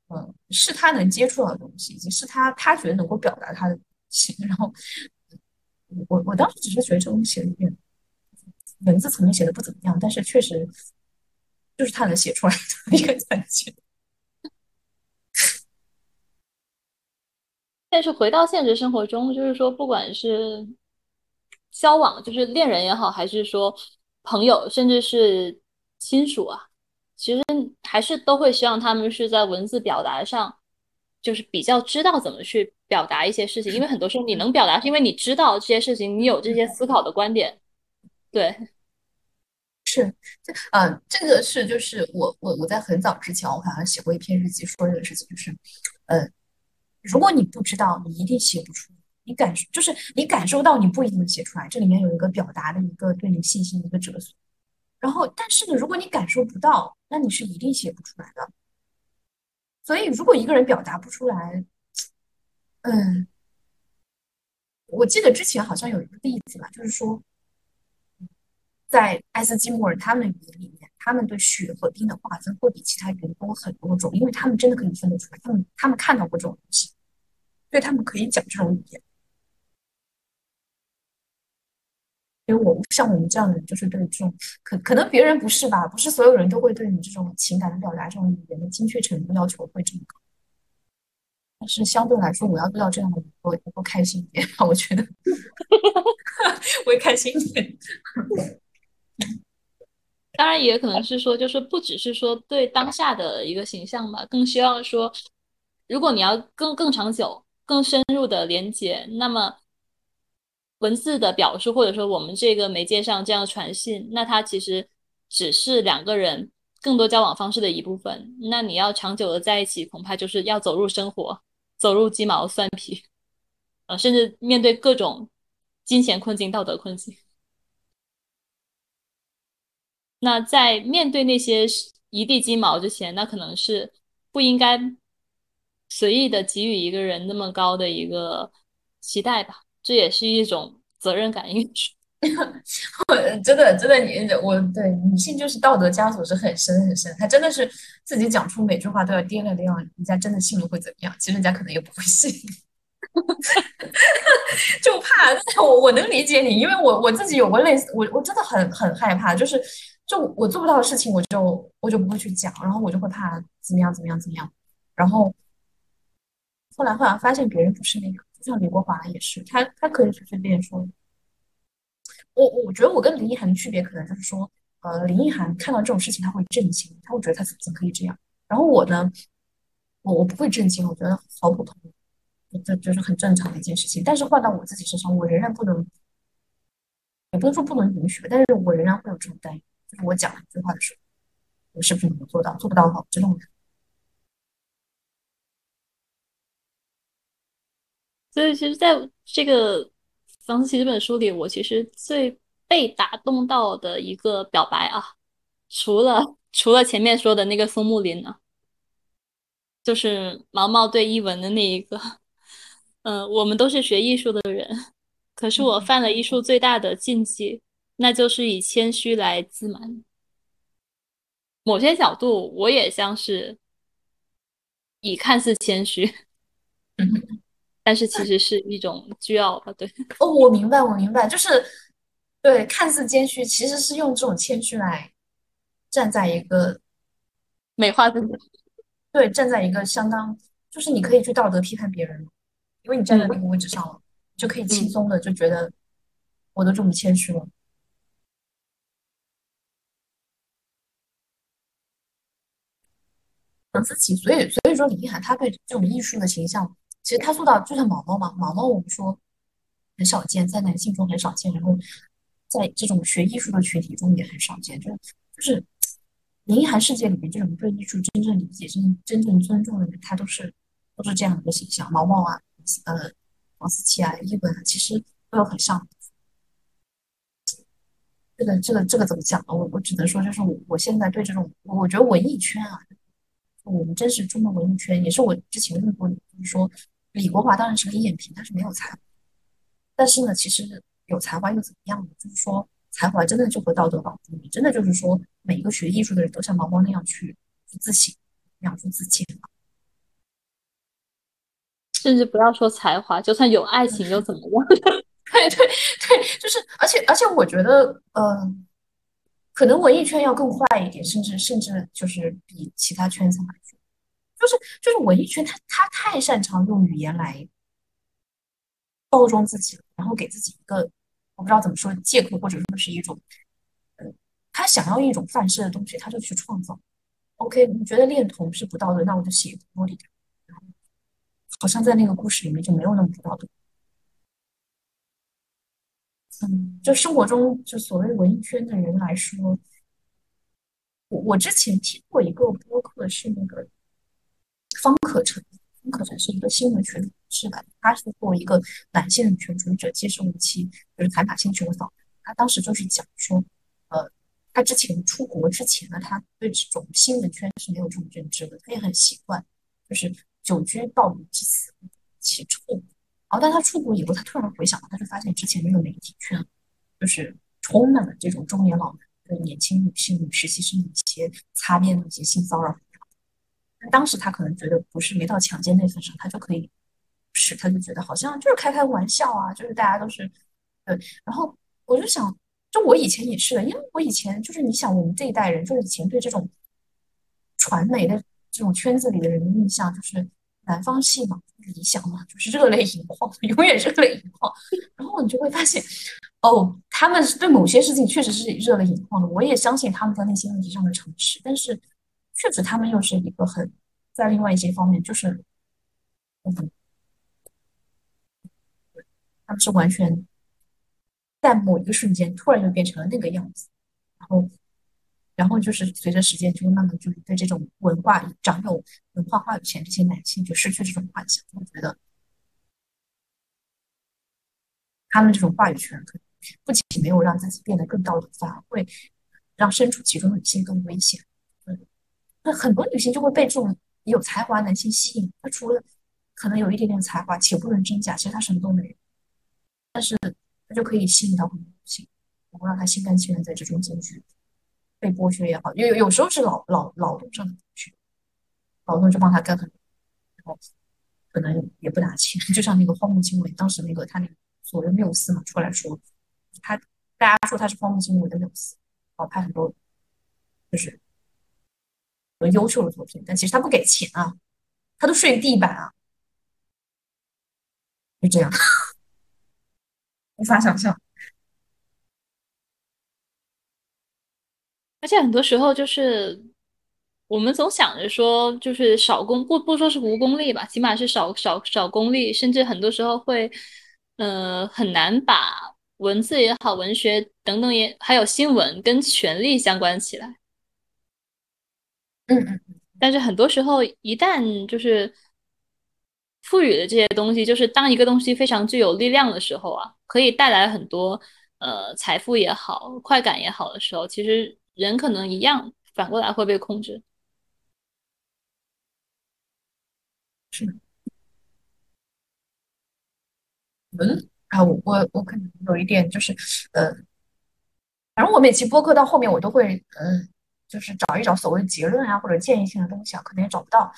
嗯，是他能接触到的东西，以及是他他觉得能够表达他的情。然后，我我当时只是觉得这东西写的有点文字层面写的不怎么样，但是确实就是他能写出来的一个感觉。但是回到现实生活中，就是说，不管是交往，就是恋人也好，还是说朋友，甚至是亲属啊，其实还是都会希望他们是在文字表达上，就是比较知道怎么去表达一些事情。因为很多时候你能表达，是因为你知道这些事情，你有这些思考的观点。对，是，这呃，这个是就是我我我在很早之前，我好像写过一篇日记，说这个事情，就是呃，如果你不知道，你一定写不出。你感受就是你感受到，你不一定能写出来。这里面有一个表达的一个对你信心的一个折损。然后，但是呢，如果你感受不到，那你是一定写不出来的。所以，如果一个人表达不出来，嗯，我记得之前好像有一个例子吧，就是说，在爱斯基摩人他们语言里面，他们对雪和冰的划分会比其他语言多很多种，因为他们真的可以分得出来，他们他们看到过这种东西，所以他们可以讲这种语言。因为我像我们这样的人，就是对这种可可能别人不是吧，不是所有人都会对你这种情感的表达、这种语言的精确程度要求会这么高。但是相对来说，我要遇到这样的人，我会会开心一点。我觉得，我会开心一点。当然，也可能是说，就是不只是说对当下的一个形象吧，更希望说，如果你要更更长久、更深入的连接，那么。文字的表述，或者说我们这个媒介上这样传信，那它其实只是两个人更多交往方式的一部分。那你要长久的在一起，恐怕就是要走入生活，走入鸡毛蒜皮，呃，甚至面对各种金钱困境、道德困境。那在面对那些一地鸡毛之前，那可能是不应该随意的给予一个人那么高的一个期待吧。这也是一种责任感，因为我真的真的你我对女性就是道德枷锁是很深很深，她真的是自己讲出每句话都要掂量掂量，人家真的信了会怎么样？其实人家可能也不会信，就怕。我我能理解你，因为我我自己有过类似，我我真的很很害怕，就是就我做不到的事情，我就我就不会去讲，然后我就会怕怎么样怎么样怎么样，然后后来后来发现别人不是那个。就像李国华也是，他他可以随随便说。我我觉得我跟林奕涵的区别可能就是说，呃，林奕涵看到这种事情他会震惊，他会觉得他怎么可以这样。然后我呢，我我不会震惊，我觉得好普通，这就是很正常的一件事情。但是换到我自己身上，我仍然不能，也不能说不能允许，但是我仍然会有这种担忧，就是我讲一句话的时候，我是不是能做到？做不到的话，这种。所以，其实在这个房思琪这本书里，我其实最被打动到的一个表白啊，除了除了前面说的那个松木林呢，就是毛毛对一文的那一个，嗯，我们都是学艺术的人，可是我犯了艺术最大的禁忌，那就是以谦虚来自满。某些角度，我也像是以看似谦虚。但是其实是一种倨傲吧，对。哦，我明白，我明白，就是对，看似谦虚，其实是用这种谦虚来站在一个美化自己，对，站在一个相当，就是你可以去道德批判别人，因为你站在那个位置上了，就可以轻松的就觉得我都这么谦虚了。自己，所以所以说李一涵他对这种艺术的形象。其实他塑造就像毛毛嘛，毛毛我们说很少见，在男性中很少见，然后在这种学艺术的群体中也很少见，就是就是林一涵世界里面这种对艺术真正理解、真真正尊重的人，他都是都是这样一个形象。毛毛啊，呃，王思琪啊，一文啊，其实都有很像。这个这个这个怎么讲呢？我我只能说，就是我我现在对这种，我觉得文艺圈啊，我们真实中的文艺圈，也是我之前问过你，就是说李国华当然是个赝品，他是没有才华，但是呢，其实有才华又怎么样呢？就是说。才华真的就和道德绑住你，真的就是说，每一个学艺术的人都像毛毛那样去自省，那样去自谦吗？甚至不要说才华，就算有爱情又怎么样？对对对，就是，而且而且，我觉得，嗯，可能文艺圈要更坏一点，甚至甚至就是比其他圈子来说，就是就是文艺圈，他他太擅长用语言来包装自己，然后给自己一个。我不知道怎么说借口，或者说是一种，呃，他想要一种范式的东西，他就去创造。OK，你觉得恋童是不道德，那我就写玻璃好像在那个故事里面就没有那么不道德。嗯，就生活中就所谓文艺圈的人来说，我我之前听过一个播客，是那个方可成。方可成是一个新闻群是吧？他是作为一个男性女权主义者接受一期就是谈马新群的访谈，他当时就是讲说，呃，他之前出国之前呢，他对这种新闻圈是没有这种认知的，他也很习惯，就是久居暴雨之死其臭。然后，但他出国以后，他突然回想，他就发现之前那个媒体圈，就是充满了这种中年老男对年轻女性、女实习生一些擦边的一些性骚扰。当时他可能觉得不是没到强奸那份上，他就可以是，他就觉得好像就是开开玩笑啊，就是大家都是对。然后我就想，就我以前也是的，因为我以前就是你想，我们这一代人，就是以前对这种传媒的这种圈子里的人的印象，就是南方系嘛，理想嘛，就是热泪盈眶，永远热泪盈眶。然后你就会发现，哦，他们是对某些事情确实是热泪盈眶的，我也相信他们在那些问题上的诚实，但是。确实，他们又是一个很在另外一些方面，就是，嗯，他们是完全在某一个瞬间突然就变成了那个样子，然后，然后就是随着时间，就慢慢就是对这种文化长有文化话语权这些男性就失去这种幻想，我觉得他们这种话语权不仅没有让自己变得更道德，反而会让身处其中的女性更危险。那很多女性就会被这种有才华男性吸引，他除了可能有一点点才华，且不论真假，其实他什么都没有，但是他就可以吸引到很多女性，然后让他心甘情愿在这中间去被剥削也好，有有时候是劳劳劳动上的剥削，劳动就帮他干很多，然后可能也不拿钱，就像那个荒木经惟，当时那个他那个所谓缪斯嘛，出来说他大家说他是荒木经惟的缪斯，然后拍很多就是。优秀的作品，但其实他不给钱啊，他都睡地板啊，就这样，无法想象。而且很多时候就是我们总想着说，就是少功不不说是无功利吧，起码是少少少功利，甚至很多时候会，呃，很难把文字也好，文学等等也还有新闻跟权力相关起来。嗯嗯，但是很多时候，一旦就是赋予的这些东西，就是当一个东西非常具有力量的时候啊，可以带来很多呃财富也好、快感也好的时候，其实人可能一样反过来会被控制。是。嗯啊，我我我可能有一点就是，呃，反正我每期播客到后面我都会，嗯。就是找一找所谓结论啊，或者建议性的东西啊，可能也找不到。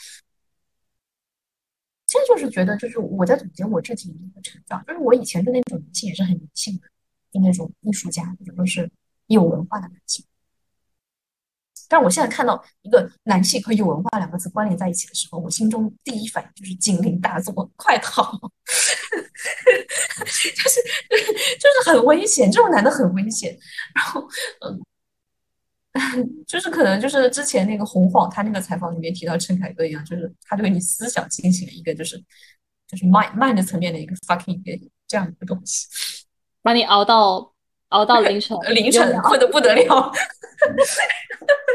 现在就是觉得，就是我在总结我这几年的成长，就是我以前的那种男性也是很男性的，就那种艺术家或者是有文化的男性。但我现在看到一个男性和有文化两个字关联在一起的时候，我心中第一反应就是警铃大作，快逃！就是 就是很危险，这种男的很危险。然后，嗯。就是可能就是之前那个洪晃他那个采访里面提到陈凯歌一样，就是他对你思想进行了一个就是就是 mind mind 层面的一个 fucking 一个这样一个东西，把你熬到熬到凌晨，凌晨困得不得了。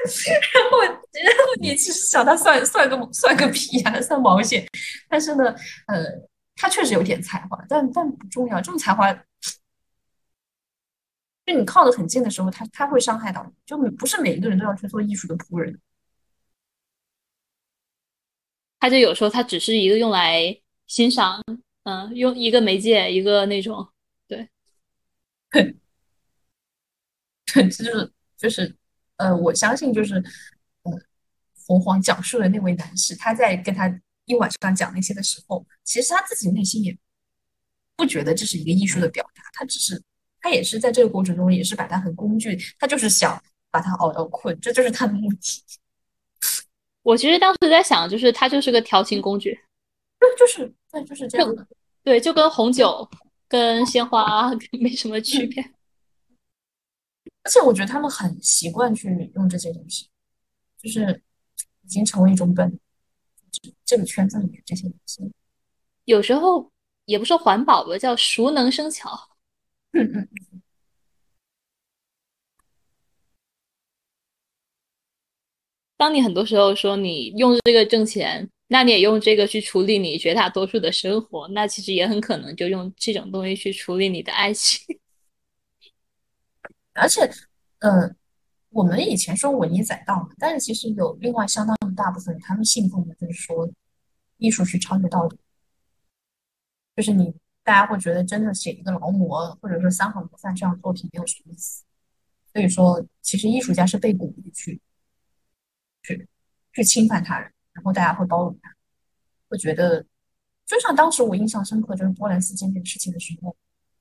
然后，然后你其实想他算算个算个屁呀，算毛线。但是呢，呃，他确实有点才华，但但不重要。这种才华，就你靠得很近的时候，他他会伤害到你。就不是每一个人都要去做艺术的仆人。他就有时候他只是一个用来欣赏，嗯，用一个媒介，一个那种，对，对，这，就是就是，呃，我相信就是，呃，洪荒讲述的那位男士，他在跟他一晚上讲那些的时候，其实他自己内心也不觉得这是一个艺术的表达，他只是他也是在这个过程中也是把它很工具，他就是想把他熬到困，这就是他的目的。我其实当时在想，就是他就是个调情工具，对，就是对，就是这样的，对，就跟红酒跟鲜花没什么区别。而且我觉得他们很习惯去用这些东西，就是已经成为一种本，这个圈子里面这些东西，有时候也不说环保吧，叫熟能生巧。嗯嗯。当你很多时候说你用这个挣钱，那你也用这个去处理你绝大多数的生活，那其实也很可能就用这种东西去处理你的爱情。而且，呃，我们以前说文以载道嘛，但是其实有另外相当大部分，他们信奉的就是说，艺术是超越道德，就是你大家会觉得真的写一个劳模或者说三好模范这样的作品没有什么意思，所以说其实艺术家是被鼓励去。去去侵犯他人，然后大家会包容他，会觉得，就像当时我印象深刻，就是波兰斯基这件事情的时候，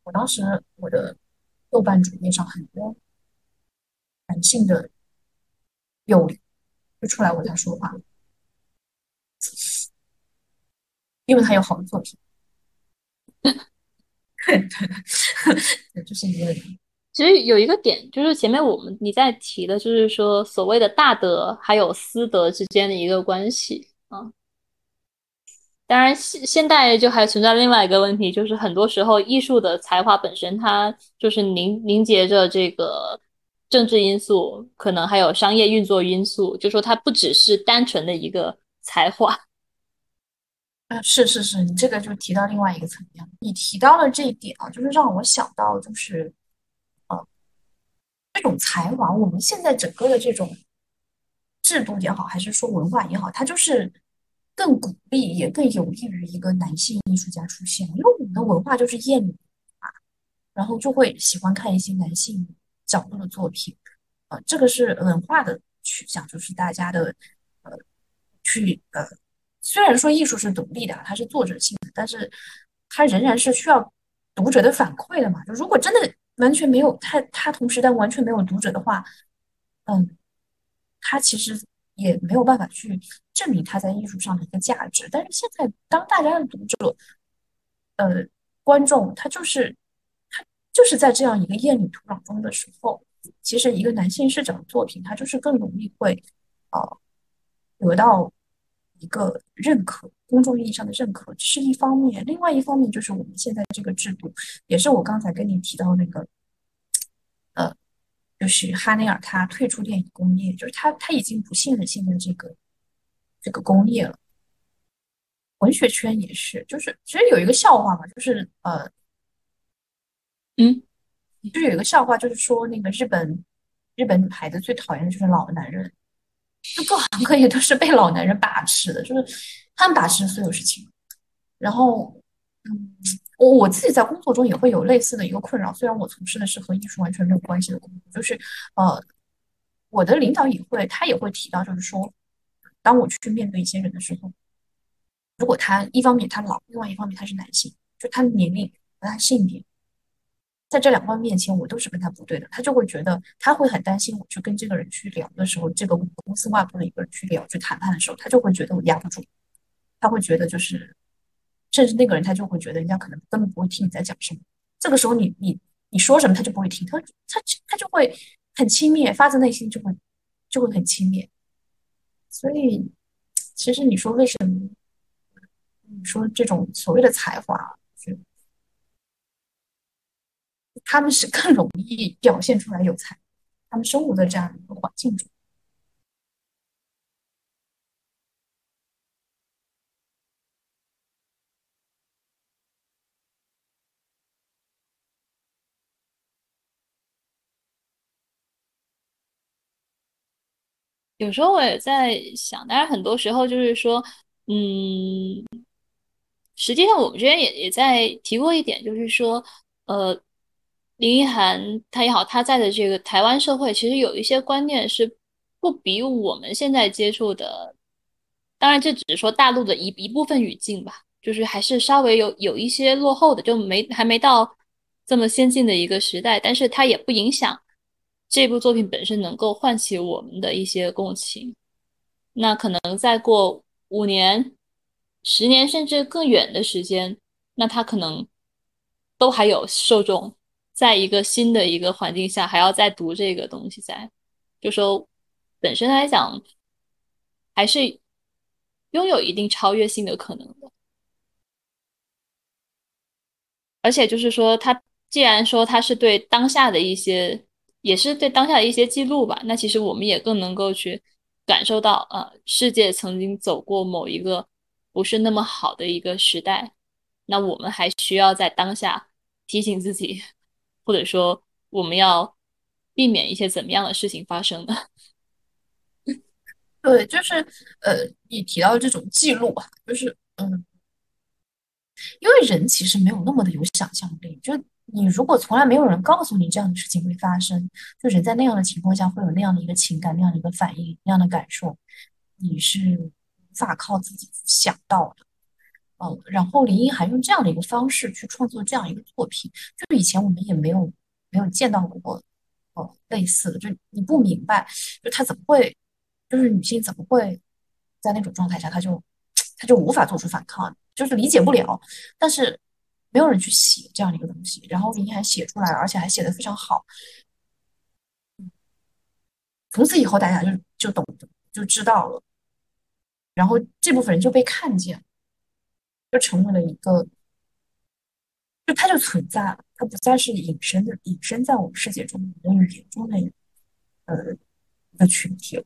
我当时我的豆瓣主页上很多男性的友就出来为他说话，因为他有好的作品，对对，就是一个。其实有一个点，就是前面我们你在提的，就是说所谓的大德还有私德之间的一个关系啊。当然，现现代就还存在另外一个问题，就是很多时候艺术的才华本身，它就是凝凝结着这个政治因素，可能还有商业运作因素，就说它不只是单纯的一个才华。啊，是是是，你这个就提到另外一个层面，你提到了这一点啊，就是让我想到就是。这种才华，我们现在整个的这种制度也好，还是说文化也好，它就是更鼓励，也更有利于一个男性艺术家出现。因为我们的文化就是艳女啊，然后就会喜欢看一些男性角度的作品，呃，这个是文化的取向，就是大家的呃去呃，虽然说艺术是独立的，它是作者性的，但是它仍然是需要读者的反馈的嘛。就如果真的。完全没有他，他同时但完全没有读者的话，嗯，他其实也没有办法去证明他在艺术上的一个价值。但是现在，当大家的读者，呃，观众，他就是他就是在这样一个艳女土壤中的时候，其实一个男性视角的作品，他就是更容易会，呃，得到一个认可。公众意义上的认可这是一方面，另外一方面就是我们现在这个制度，也是我刚才跟你提到那个，呃，就是哈内尔他退出电影工业，就是他他已经不信任现在这个这个工业了。文学圈也是，就是其实有一个笑话嘛，就是呃，嗯，就是有一个笑话，就是说那个日本日本女孩子最讨厌的就是老男人。就各行各业都是被老男人把持的，就是他们把持所有事情。然后，嗯，我我自己在工作中也会有类似的一个困扰。虽然我从事的是和艺术完全没有关系的工作，就是呃，我的领导也会，他也会提到，就是说，当我去面对一些人的时候，如果他一方面他老，另外一方面他是男性，就他的年龄和他性别。在这两方面前，我都是跟他不对的，他就会觉得他会很担心我去跟这个人去聊的时候，这个公司外部的一个人去聊去谈判的时候，他就会觉得我压不住，他会觉得就是，甚至那个人他就会觉得人家可能根本不会听你在讲什么，这个时候你你你说什么他就不会听，他他他就会很轻蔑，发自内心就会就会很轻蔑，所以其实你说为什么，你说这种所谓的才华。他们是更容易表现出来有才，他们生活在这样的一个环境中。有时候我也在想，当然很多时候就是说，嗯，实际上我们之前也也在提过一点，就是说，呃，林奕涵他也好，他在的这个台湾社会，其实有一些观念是不比我们现在接触的，当然这只是说大陆的一一部分语境吧，就是还是稍微有有一些落后的，就没还没到这么先进的一个时代，但是它也不影响。这部作品本身能够唤起我们的一些共情，那可能再过五年、十年甚至更远的时间，那他可能都还有受众，在一个新的一个环境下还要再读这个东西，在就说本身来讲，还是拥有一定超越性的可能的，而且就是说，他既然说他是对当下的一些。也是对当下的一些记录吧。那其实我们也更能够去感受到，呃，世界曾经走过某一个不是那么好的一个时代。那我们还需要在当下提醒自己，或者说我们要避免一些怎么样的事情发生呢？对，就是呃，你提到这种记录啊，就是嗯，因为人其实没有那么的有想象力，就。你如果从来没有人告诉你这样的事情会发生，就人在那样的情况下会有那样的一个情感、那样的一个反应、那样的感受，你是无法靠自己想到的。嗯，然后林一涵用这样的一个方式去创作这样一个作品，就是以前我们也没有没有见到过，呃，类似的，就你不明白，就他怎么会，就是女性怎么会在那种状态下，他就他就无法做出反抗，就是理解不了，但是。没有人去写这样的一个东西，然后林还写出来，而且还写的非常好。从此以后，大家就就懂，就知道了，然后这部分人就被看见，就成为了一个，就它就存在了，它不再是隐身的，隐身在我们世界中的语言中的呃一个群体了，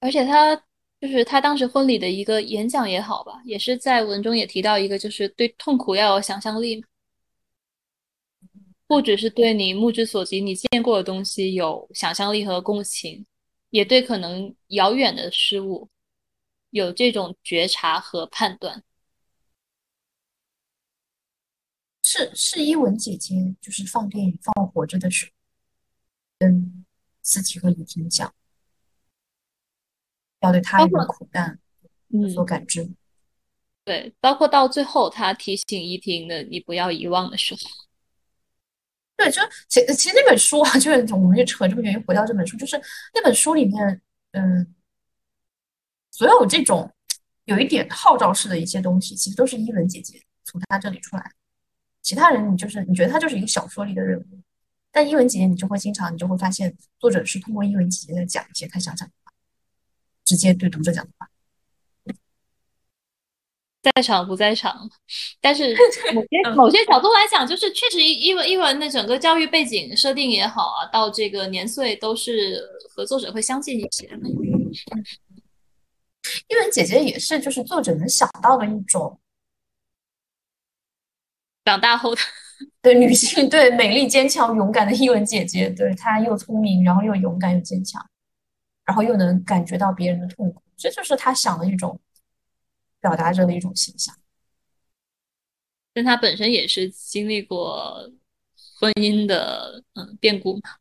而且他。就是他当时婚礼的一个演讲也好吧，也是在文中也提到一个，就是对痛苦要有想象力，不只是对你目之所及、你见过的东西有想象力和共情，也对可能遥远的事物有这种觉察和判断。是是，伊文姐姐就是放电影放活着的时候，跟自己和李婷讲。要对他人的苦难有所感知，对，包括到最后他提醒依婷的“你不要遗忘”的时候，对，就其其实那本书啊，就是我们就扯这么远，回到这本书，就是那本书里面，嗯，所有这种有一点号召式的一些东西，其实都是伊文姐姐从她这里出来的。其他人，你就是你觉得他就是一个小说里的人物，但伊文姐姐，你就会经常，你就会发现，作者是通过伊文姐姐在讲一些他想讲的话。直接对读者讲的话，在场不在场，但是 某些某些角度来讲，就是确实一文一文的整个教育背景设定也好啊，到这个年岁都是和作者会相近一些。一文姐姐也是，就是作者能想到的一种长大后的对女性，对美丽、坚强、勇敢的伊文姐姐，对她又聪明，然后又勇敢又坚强。然后又能感觉到别人的痛苦，这就是她想的一种表达者的一种形象。但她本身也是经历过婚姻的嗯变故嘛。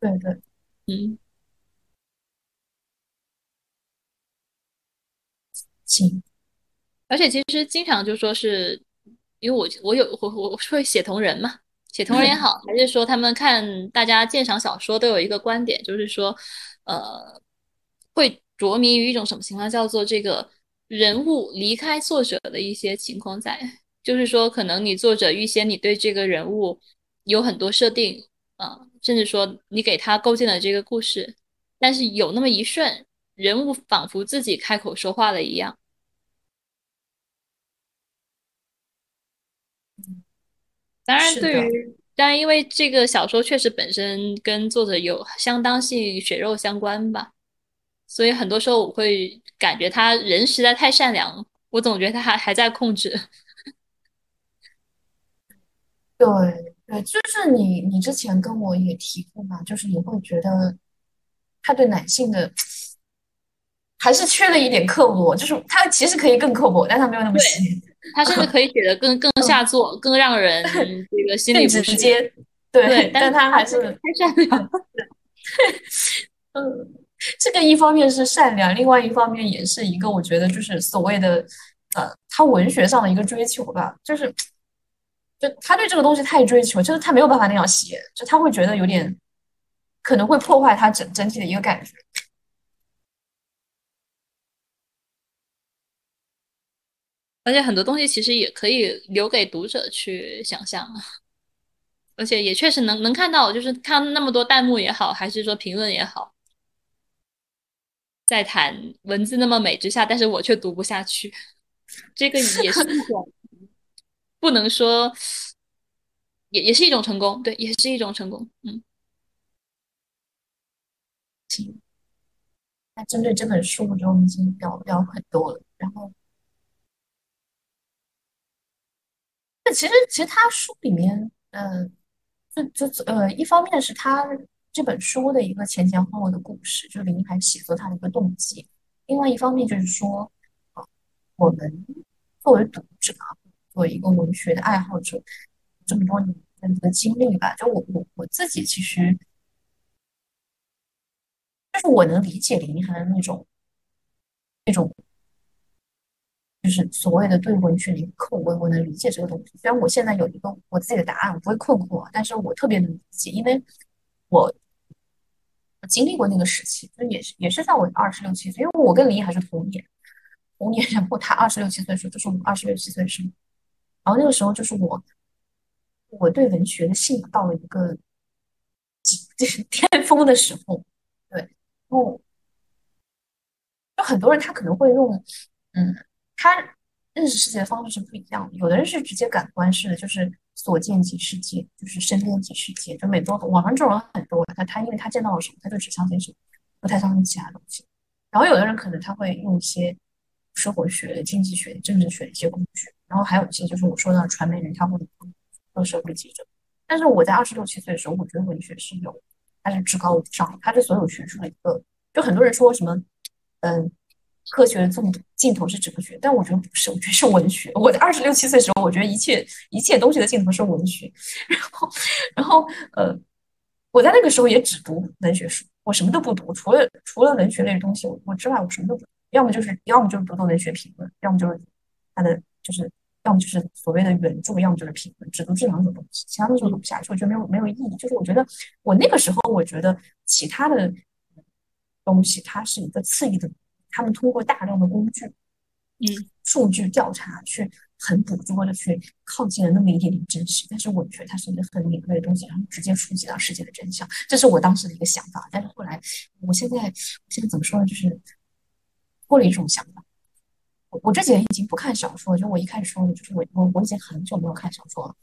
对对，嗯，行。而且其实经常就说是因为我我有我我会写同人嘛，写同人也 好，还是说他们看大家鉴赏小说都有一个观点，就是说。呃，会着迷于一种什么情况？叫做这个人物离开作者的一些情况在，就是说，可能你作者预先你对这个人物有很多设定啊，甚至说你给他构建了这个故事，但是有那么一瞬，人物仿佛自己开口说话了一样。当然，对于当然，因为这个小说确实本身跟作者有相当性血肉相关吧，所以很多时候我会感觉他人实在太善良，我总觉得他还还在控制。对对，就是你你之前跟我也提过嘛，就是你会觉得他对男性的还是缺了一点刻薄，就是他其实可以更刻薄，但他没有那么对，细，他甚至可以写的更更下嗯，作，更让人 这个心更里不。直接，对，对，但是他还是太善良了。嗯，这个一方面是善良，另外一方面也是一个我觉得就是所谓的呃，他文学上的一个追求吧，就是就他对这个东西太追求，就是他没有办法那样写，就他会觉得有点可能会破坏他整整体的一个感觉。而且很多东西其实也可以留给读者去想象，而且也确实能能看到，就是看那么多弹幕也好，还是说评论也好，在谈文字那么美之下，但是我却读不下去，这个也是一种不能说，也也是一种成功，对，也是一种成功，嗯。行，那针对这本书，我觉得我们已经聊聊很多了。然后，那那其实其实他书里面，嗯、就就呃，一方面是他这本书的一个前前后后的故事，就是林海写作他的一个动机；另外一方面就是说，啊，我们作为读者，作为一个文学的爱好者，这么多年的一个经历吧，就我我我自己其实就是我能理解林一涵那种那种就是所谓的对文学的一个叩问，我能理解这个东西。虽然我现在有一个我自己的答案，我不会困惑，但是我特别能理解，因为我我经历过那个时期，就也是也是在我二十六七岁，因为我跟林毅还是同年，同年，然后他二十六七岁的时候，就是我们二十六七岁的时候，然后那个时候就是我我对文学的信仰到了一个就是 巅峰的时候，对，然后就很多人他可能会用，嗯，他认识世界的方式是不一样的。有的人是直接感官式的，就是所见即世界，就是身边即世界。就美多网上这种人很多，他他因为他见到了什么，他就只相信什么，不太相信其他东西。然后有的人可能他会用一些生活学、经济学、政治学的一些工具，然后还有一些就是我说的传媒人，他会做社会记者。但是我在二十六七岁的时候，我觉得文学是有，它是至高无上，它是所有学术的一个。就很多人说什么，嗯，科学的尽尽头是哲学，但我觉得不是，我觉得是文学。我在二十六七岁的时候，我觉得一切一切东西的尽头是文学。然后，然后，呃，我在那个时候也只读文学书，我什么都不读，除了除了文学类的东西我我之外，我什么都不读。要么就是要么就是读读文学评论，要么就是它的就是要么就是所谓的原著，要么就是评论，只读这两种东西，其他东西我读不下去，我觉得没有没有意义。就是我觉得我那个时候，我觉得其他的东西它是一个次一的，他们通过大量的工具、嗯数据调查去很捕捉的去靠近了那么一点点真实，但是我觉得它是一个很敏锐的东西，然后直接触及到世界的真相，这是我当时的一个想法。但是后来，我现在现在怎么说呢？就是脱离这种想法。我我这几年已经不看小说了，就我一开始说的，就是我我我已经很久没有看小说了。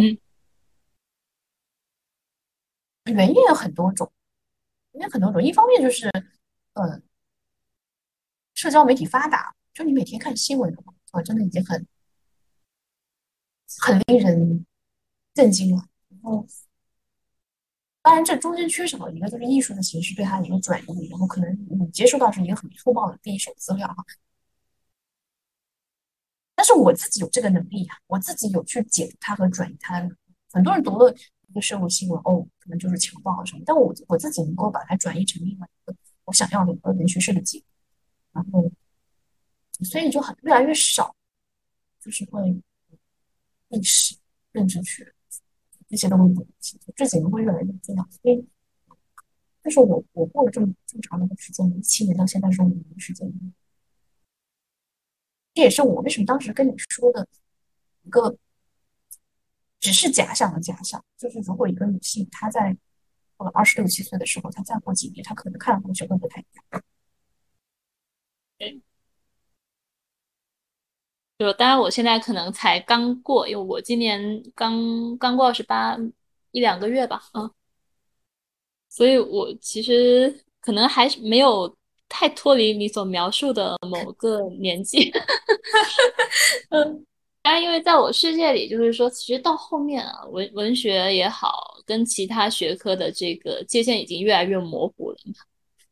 嗯原因有很多种，原因很多种。一方面就是，呃，社交媒体发达，就你每天看新闻的话，啊，真的已经很很令人震惊了。然后，当然这中间缺少了一个就是艺术的形式对它的一个转移，然后可能你接触到是一个很粗暴的第一手资料哈，但是我自己有这个能力啊，我自己有去解读它和转移它的。很多人读了一个社会新闻，哦，可能就是强暴啊什么，但我我自己能够把它转移成另外一个我想要的一个文学式的解读，然后所以就很越来越少，就是会历史、认知学这些东西，这几年会越来越重要。所以，但是我我过了这么这么长的一个时间，一七年到现在是五年的时间，这也是我为什么当时跟你说的一个只是假想的假想，就是如果一个女性她在过了二十六七岁的时候，她再过几年，她可能看的东西会不太一样。就当然我现在可能才刚过，因为我今年刚刚过二十八一两个月吧，嗯，所以我其实可能还是没有太脱离你所描述的某个年纪，嗯。当然，因为在我世界里，就是说，其实到后面啊，文文学也好，跟其他学科的这个界限已经越来越模糊了，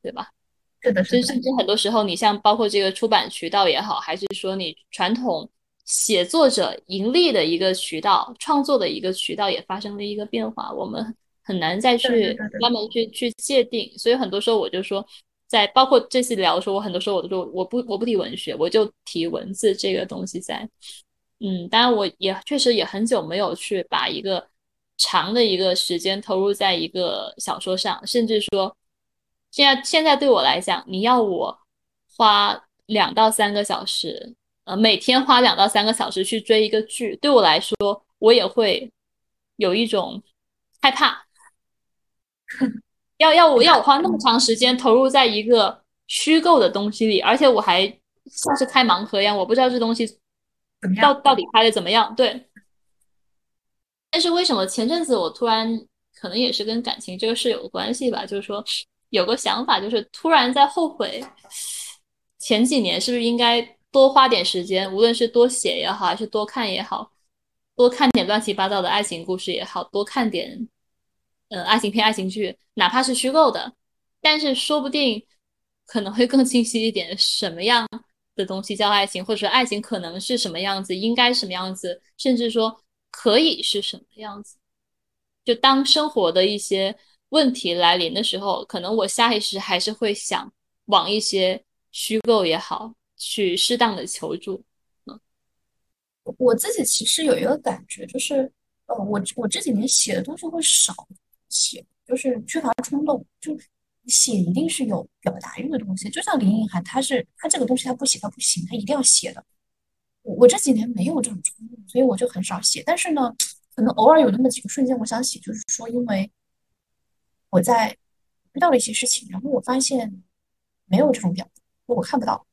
对吧？是的，是的。甚至很多时候，你像包括这个出版渠道也好，还是说你传统写作者盈利的一个渠道、创作的一个渠道，也发生了一个变化，我们很难再去专门去去界定。所以很多时候，我就说，在包括这次聊说，我很多时候我都说，我不我不提文学，我就提文字这个东西在。嗯，当然，我也确实也很久没有去把一个长的一个时间投入在一个小说上，甚至说，现在现在对我来讲，你要我花两到三个小时，呃，每天花两到三个小时去追一个剧，对我来说，我也会有一种害怕。要要我 要我花那么长时间投入在一个虚构的东西里，而且我还像是开盲盒一样，我不知道这东西。到到底拍的怎么样？对，但是为什么前阵子我突然可能也是跟感情这个事有关系吧？就是说有个想法，就是突然在后悔前几年是不是应该多花点时间，无论是多写也好，还是多看也好，多看点乱七八糟的爱情故事也好，多看点呃爱情片、爱情剧，哪怕是虚构的，但是说不定可能会更清晰一点，什么样？的东西叫爱情，或者说爱情可能是什么样子，应该什么样子，甚至说可以是什么样子。就当生活的一些问题来临的时候，可能我下意识还是会想往一些虚构也好，去适当的求助。嗯，我自己其实有一个感觉，就是呃，我我这几年写的东西会少写，就是缺乏冲动，就。写一定是有表达欲的东西，就像林奕涵，他是他这个东西他不写他不行，他一定要写的。我我这几年没有这种冲动，所以我就很少写。但是呢，可能偶尔有那么几个瞬间，我想写，就是说，因为我在遇到了一些事情，然后我发现没有这种表达，因为我看不到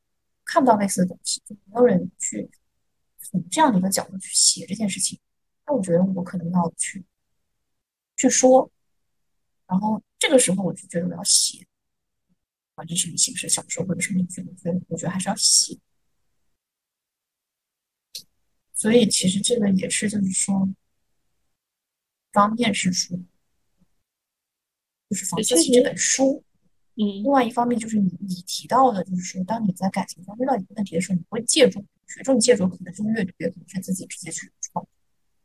看不到类似的东西，就没有人去从这样的一个角度去写这件事情。那我觉得我可能要去去说。然后这个时候我就觉得我要写，不管是什么形式，小说或者什么剧，我觉得我觉得还是要写。所以其实这个也是，就是说，方面是说，就是《房思琪》这本书，嗯，另外一方面就是你你提到的，就是说，当你在感情中遇到一个问题的时候，你会借助这种借助可能是阅读，也可能是自己直接去创，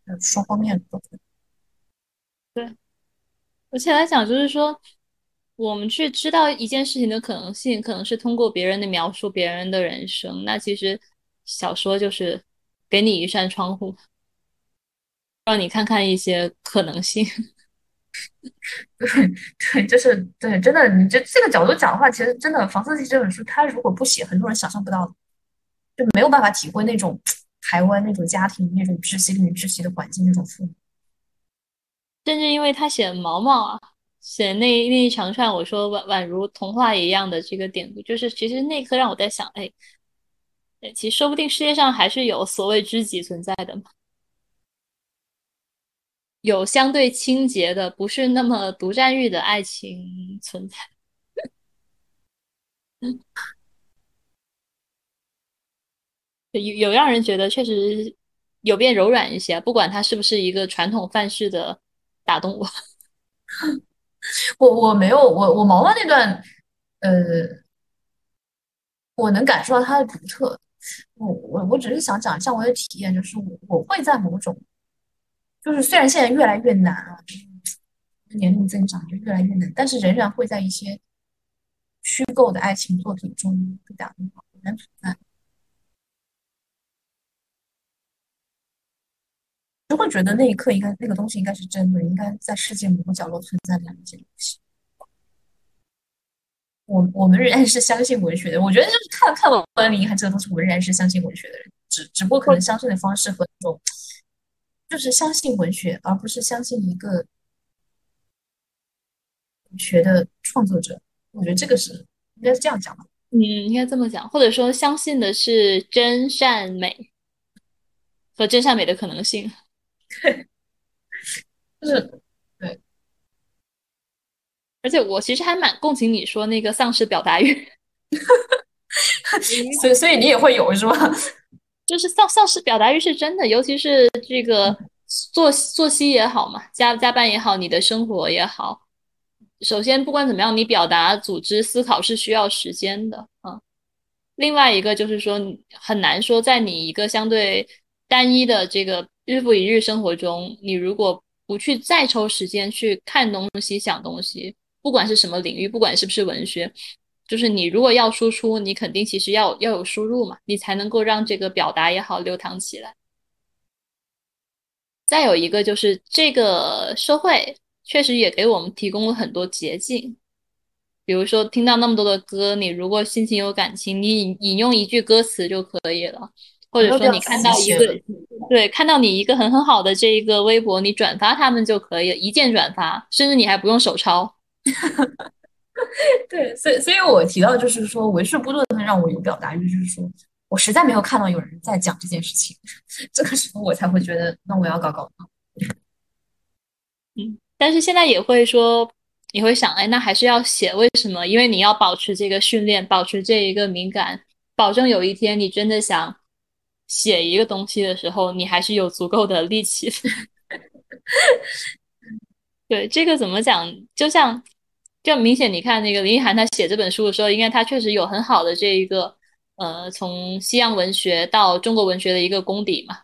呃，双方面都可对。而且来讲，就是说，我们去知道一件事情的可能性，可能是通过别人的描述，别人的人生。那其实小说就是给你一扇窗户，让你看看一些可能性。对对，就是对，真的，你这这个角度讲的话，其实真的《房思琪》这本书，他如果不写，很多人想象不到的，就没有办法体会那种台湾那种家庭那种窒息令人窒息的环境，那种父母。甚至因为他写毛毛啊，写那那一长串，我说宛宛如童话一样的这个典故，就是其实那一刻让我在想，哎，哎，其实说不定世界上还是有所谓知己存在的嘛，有相对清洁的，不是那么独占欲的爱情存在。有有让人觉得确实有变柔软一些，不管它是不是一个传统范式的。打动我，我我没有我我毛毛那段，呃，我能感受到它的独特。我我我只是想讲一下我的体验，就是我我会在某种，就是虽然现在越来越难啊，年龄增长就越来越难，但是仍然会在一些虚构的爱情作品中被打动，仍然存在。就会觉得那一刻应该那个东西应该是真的，应该在世界某个角落存在的一些东西。我我们仍然是相信文学的，我觉得就是看看完林一涵这个东西，我仍然是相信文学的人，只只不过可能相信的方式和那种，就是相信文学，而不是相信一个文学的创作者。我觉得这个是应该是这样讲的。嗯，应该这么讲，或者说相信的是真善美。和真善美的可能性。对 就是对，而且我其实还蛮共情你说那个丧失表达欲，所以所以你也会有是吧？就是丧丧失表达欲是真的，尤其是这个作作息也好嘛，加加班也好，你的生活也好。首先，不管怎么样，你表达、组织、思考是需要时间的啊。另外一个就是说，很难说在你一个相对单一的这个日复一日生活中，你如果不去再抽时间去看东西、想东西，不管是什么领域，不管是不是文学，就是你如果要输出，你肯定其实要要有输入嘛，你才能够让这个表达也好流淌起来。再有一个就是这个社会。确实也给我们提供了很多捷径，比如说听到那么多的歌，你如果心情有感情，你引引用一句歌词就可以了，或者说你看到一个对看到你一个很很好的这一个微博，你转发他们就可以，一键转发，甚至你还不用手抄。对，所以所以我提到就是说为数不多的让我有表达欲，就是说我实在没有看到有人在讲这件事情，这个时候我才会觉得那我要搞搞。嗯。但是现在也会说，你会想，哎，那还是要写，为什么？因为你要保持这个训练，保持这一个敏感，保证有一天你真的想写一个东西的时候，你还是有足够的力气。对，这个怎么讲？就像，就明显，你看那个林奕涵，他写这本书的时候，应该他确实有很好的这一个，呃，从西洋文学到中国文学的一个功底嘛。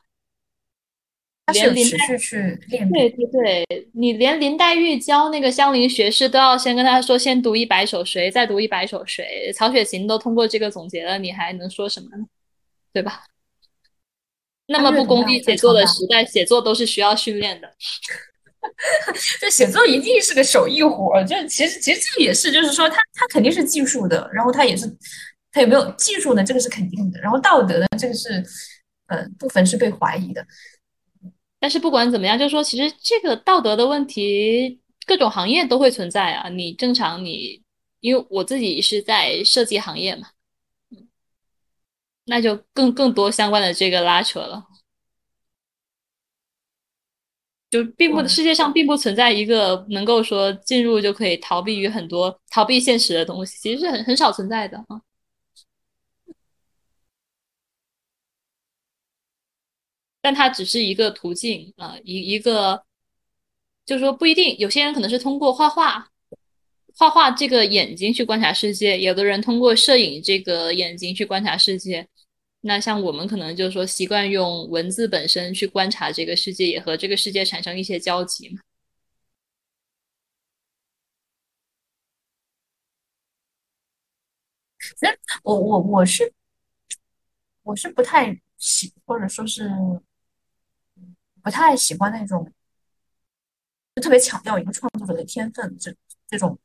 他是持续去练，对对对，你连林黛玉教那个香菱学士都要先跟他说，先读一百首谁，再读一百首谁。曹雪芹都通过这个总结了，你还能说什么呢？对吧？那么不功利写作的时代，写作都是需要训练的。这写作一定是个手艺活，就其实其实这个也是，就是说他他肯定是技术的，然后他也是他有没有技术呢？这个是肯定的。然后道德呢？这个是呃部分是被怀疑的。但是不管怎么样，就是说，其实这个道德的问题，各种行业都会存在啊。你正常，你因为我自己是在设计行业嘛，那就更更多相关的这个拉扯了。就并不世界上并不存在一个能够说进入就可以逃避于很多逃避现实的东西，其实是很很少存在的啊。但它只是一个途径啊，一一个，就是说不一定，有些人可能是通过画画，画画这个眼睛去观察世界，有的人通过摄影这个眼睛去观察世界。那像我们可能就是说习惯用文字本身去观察这个世界，也和这个世界产生一些交集嘛。我我我是我是不太喜，或者说是。不太喜欢那种，就特别强调一个创作者的天分，这这种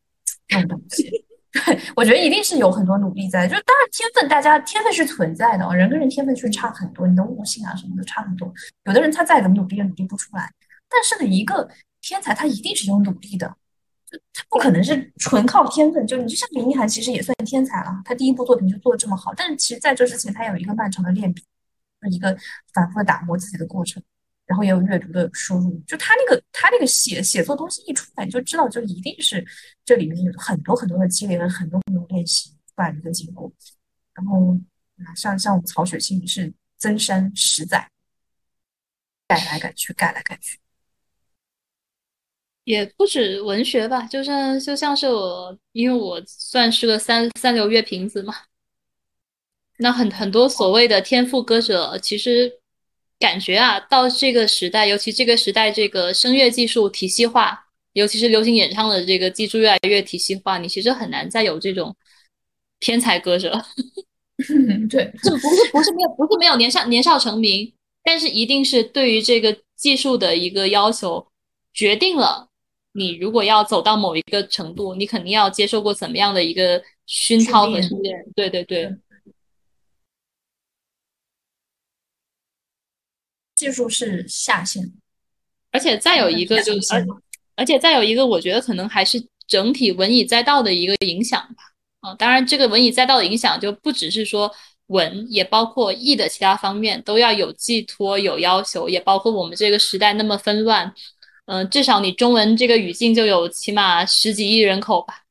这种东西。对 我觉得一定是有很多努力在，就是当然天分，大家天分是存在的，人跟人天分确实差很多，你的悟性啊什么的差很多。有的人他再怎么努力也努力不出来，但是呢，一个天才他一定是有努力的，就他不可能是纯靠天分。就你就像林奕涵，其实也算天才了，他第一部作品就做的这么好，但是其实在这之前他有一个漫长的练笔，一个反复的打磨自己的过程。然后也有阅读的输入，就他那个他那个写写作东西一出来，你就知道就一定是这里面有很多很多的积累了很多很多练习出来的一个结果。然后像像我们曹雪芹是增删十载，改来改去，改来改去，也不止文学吧，就像就像是我，因为我算是个三三流乐评子嘛，那很很多所谓的天赋歌者，其实。感觉啊，到这个时代，尤其这个时代，这个声乐技术体系化，尤其是流行演唱的这个技术越来越体系化，你其实很难再有这种天才歌者。对，这不是不是没有不是没有年少年少成名，但是一定是对于这个技术的一个要求，决定了你如果要走到某一个程度，你肯定要接受过怎么样的一个熏陶和训练。对对对。技术是下限，而且再有一个就是，而而且再有一个，我觉得可能还是整体文以载道的一个影响吧。啊，当然这个文以载道的影响就不只是说文，也包括艺的其他方面，都要有寄托、有要求，也包括我们这个时代那么纷乱，嗯，至少你中文这个语境就有起码十几亿人口吧。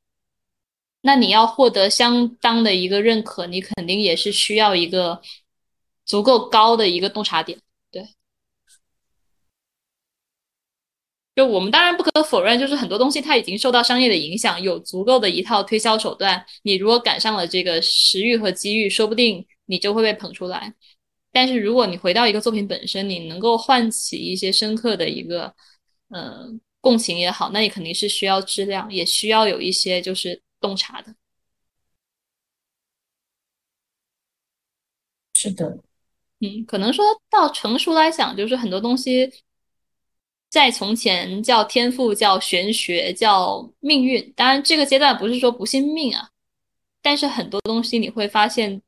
那你要获得相当的一个认可，你肯定也是需要一个足够高的一个洞察点。对，就我们当然不可否认，就是很多东西它已经受到商业的影响，有足够的一套推销手段。你如果赶上了这个时遇和机遇，说不定你就会被捧出来。但是如果你回到一个作品本身，你能够唤起一些深刻的一个嗯共情也好，那你肯定是需要质量，也需要有一些就是。洞察的，是的，嗯，可能说到成熟来讲，就是很多东西在从前叫天赋、叫玄学、叫命运。当然，这个阶段不是说不信命啊，但是很多东西你会发现，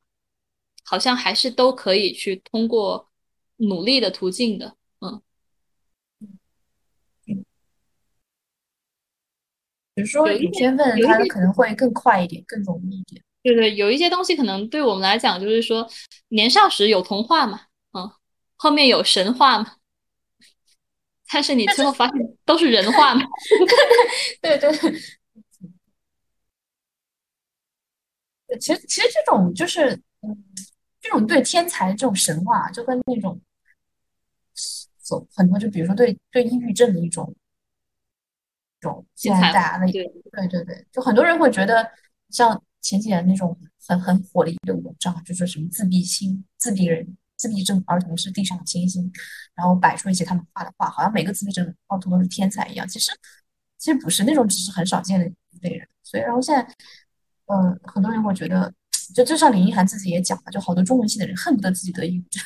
好像还是都可以去通过努力的途径的。嗯比如说有天分，它可能会更快一点，更容易一点。对对，有一些东西可能对我们来讲，就是说年少时有童话嘛，嗯，后面有神话嘛，但是你最后发现都是人话嘛。对对。其实其实这种就是，嗯，这种对天才这种神话，就跟那种，走很多就比如说对对抑郁症的一种。种现在大家的对对对对，就很多人会觉得，像前几年那种很很火的一个文章，就说什么自闭心、自闭人、自闭症儿童是地上的星星，然后摆出一些他们画的画，好像每个自闭症儿童都是天才一样。其实其实不是，那种只是很少见的一类人。所以，然后现在，嗯，很多人会觉得，就就像林奕涵自己也讲了，就好多中文系的人恨不得自己得抑郁症，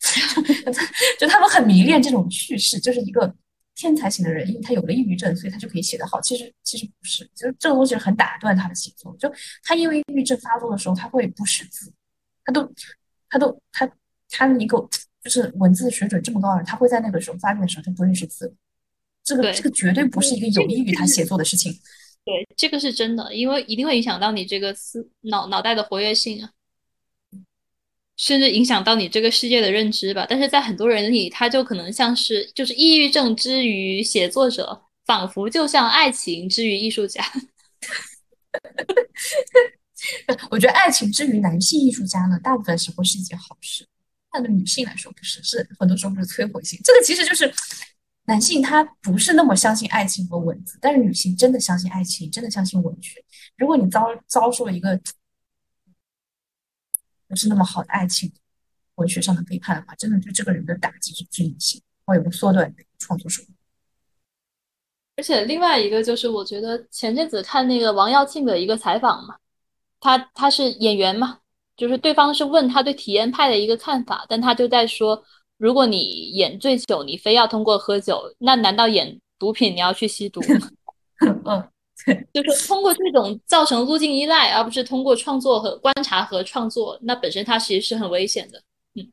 就他们很迷恋这种叙事，就是一个。天才型的人，因为他有了抑郁症，所以他就可以写得好。其实其实不是，就是这个东西很打断他的写作。就他因为抑郁症发作的时候，他会不识字，他都他都他他一个就是文字水准这么高的人，他会在那个时候发病的时候他不认识字。这个这个绝对不是一个有益于他写作的事情。对，这个是真的，因为一定会影响到你这个思脑脑袋的活跃性啊。甚至影响到你这个世界的认知吧，但是在很多人里，他就可能像是就是抑郁症之于写作者，仿佛就像爱情之于艺术家。我觉得爱情之于男性艺术家呢，大部分时候是一件好事，但对女性来说不是，是很多时候不是摧毁性。这个其实就是男性他不是那么相信爱情和文字，但是女性真的相信爱情，真的相信文学。如果你遭遭受了一个。不是那么好的爱情，文学上的背叛的话，真的对这个人的打击是致命性，会有缩短的创作手段。而且另外一个就是，我觉得前阵子看那个王耀庆的一个采访嘛，他他是演员嘛，就是对方是问他对体验派的一个看法，但他就在说，如果你演醉酒，你非要通过喝酒，那难道演毒品你要去吸毒 嗯，对。就是通过这种造成路径依赖，而不是通过创作和观察和创作，那本身它其实是很危险的。嗯，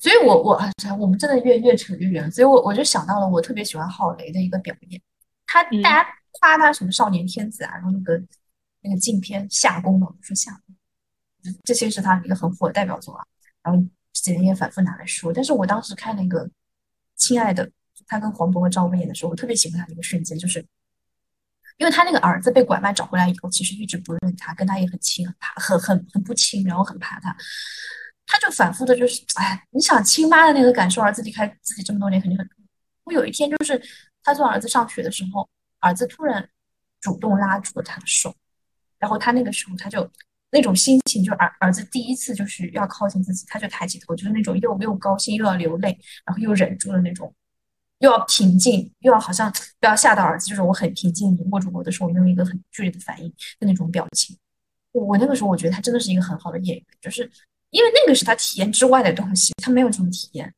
所以我我我们真的越越扯越远，所以我我就想到了我特别喜欢郝雷的一个表演，他大家夸他什么少年天子啊，然后那个那个镜片夏宫嘛，说夏宫，这些是他一个很火的代表作啊，然后这几年也反复拿来说，但是我当时看那个亲爱的。他跟黄渤和赵薇演的时候，我特别喜欢他的一个瞬间，就是因为他那个儿子被拐卖找回来以后，其实一直不认他，跟他也很亲，很怕，很很很不亲，然后很怕他，他就反复的，就是哎，你想亲妈的那个感受，儿子离开自己这么多年肯定很。我有一天就是他送儿子上学的时候，儿子突然主动拉住了他的手，然后他那个时候他就那种心情，就儿儿子第一次就是要靠近自己，他就抬起头，就是那种又又高兴又要流泪，然后又忍住了那种。又要平静，又要好像不要吓到儿子，就是我很平静，你握住我的手，我用一个很剧烈的反应的那种表情。我那个时候我觉得他真的是一个很好的演员，就是因为那个是他体验之外的东西，他没有这种体验，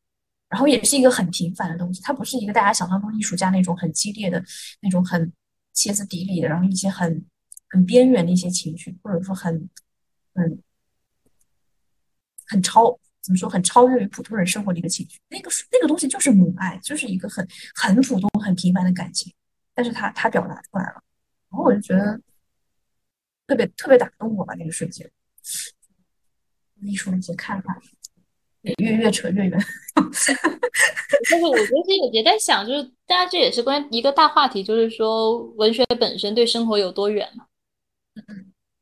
然后也是一个很平凡的东西，它不是一个大家想象中艺术家那种很激烈的那种很歇斯底里的，然后一些很很边缘的一些情绪，或者说很很很超。怎么说很超越于普通人生活的一个情绪，那个那个东西就是母爱，就是一个很很普通、很平凡的感情，但是他他表达出来了，然后我就觉得特别特别打动我吧，那个瞬间，艺术的一些看法，越越扯越远。但是我觉得也也在想，就是大家这也是关一个大话题，就是说文学本身对生活有多远嘛？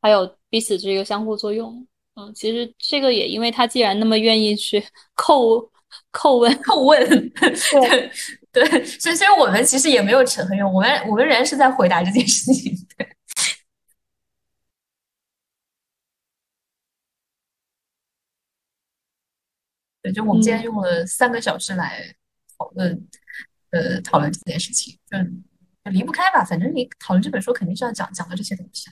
还有彼此这个相互作用。嗯，其实这个也因为他既然那么愿意去叩叩问叩问，对对，所以所以我们其实也没有扯很远，我们我们仍然是在回答这件事情。对。对，就我们今天用了三个小时来讨论，呃，讨论这件事情，就就离不开吧。反正你讨论这本书，肯定是要讲讲到这些东西。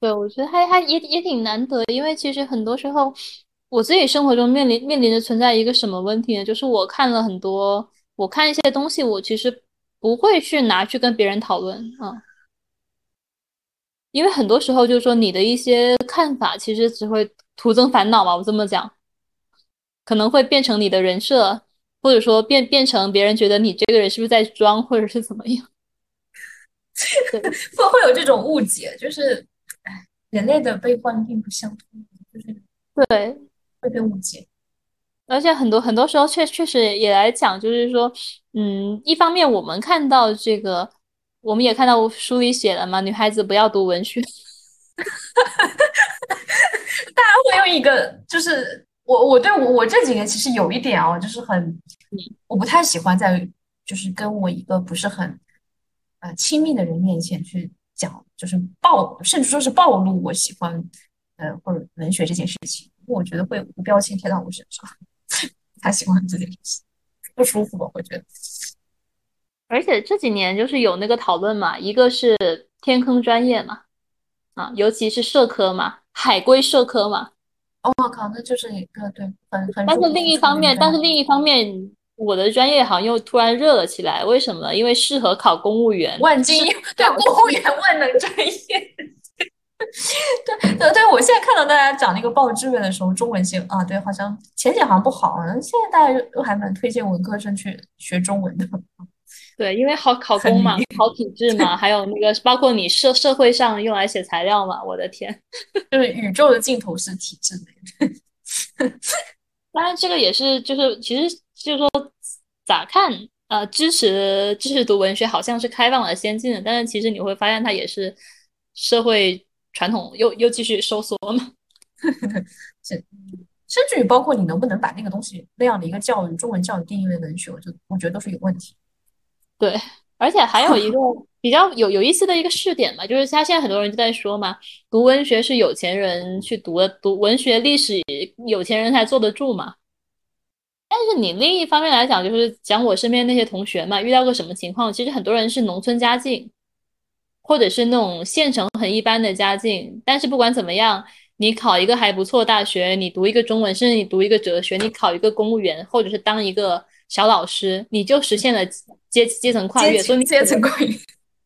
对，我觉得还还也也挺难得，因为其实很多时候，我自己生活中面临面临着存在一个什么问题呢？就是我看了很多，我看一些东西，我其实不会去拿去跟别人讨论啊，因为很多时候就是说你的一些看法，其实只会徒增烦恼嘛。我这么讲。可能会变成你的人设，或者说变变成别人觉得你这个人是不是在装，或者是怎么样？会会有这种误解，就是，哎，人类的悲欢并不相通，就是对会被误解。而且很多很多时候确确实也来讲，就是说，嗯，一方面我们看到这个，我们也看到书里写了嘛，女孩子不要读文学，大家会用一个就是。我我对我我这几年其实有一点哦，就是很，我不太喜欢在就是跟我一个不是很呃亲密的人面前去讲，就是暴甚至说是暴露我喜欢呃或者文学这件事情，因为我觉得会无标签贴到我身上，他喜欢这件事情不舒服吧？我觉得。而且这几年就是有那个讨论嘛，一个是天坑专业嘛，啊，尤其是社科嘛，海归社科嘛。我靠，那就是一个对，很很。但是另一方面，但是另一方面，我的专业好像又突然热了起来，为什么？因为适合考公务员，万金 对 公务员万能专业。对对对，我现在看到大家讲那个报志愿的时候，中文系啊，对，好像前景好像不好，现在大家都还蛮推荐文科生去学中文的。对，因为好考公嘛，考体制嘛，还有那个包括你社社会上用来写材料嘛，我的天，就是宇宙的尽头是体制内。当然，这个也是，就是其实就是说咋看，呃，支持支持读文学好像是开放了、先进的，但是其实你会发现它也是社会传统又又继续收缩嘛。甚甚至于包括你能不能把那个东西那样的一个教育，中文教育定义为文学，我就我觉得都是有问题。对，而且还有一个比较有有意思的一个试点嘛，就是他现在很多人就在说嘛，读文学是有钱人去读的，读文学历史有钱人才坐得住嘛。但是你另一方面来讲，就是讲我身边那些同学嘛，遇到个什么情况？其实很多人是农村家境，或者是那种县城很一般的家境，但是不管怎么样，你考一个还不错大学，你读一个中文，甚至你读一个哲学，你考一个公务员，或者是当一个小老师，你就实现了。阶阶层跨越，所以阶层跨越，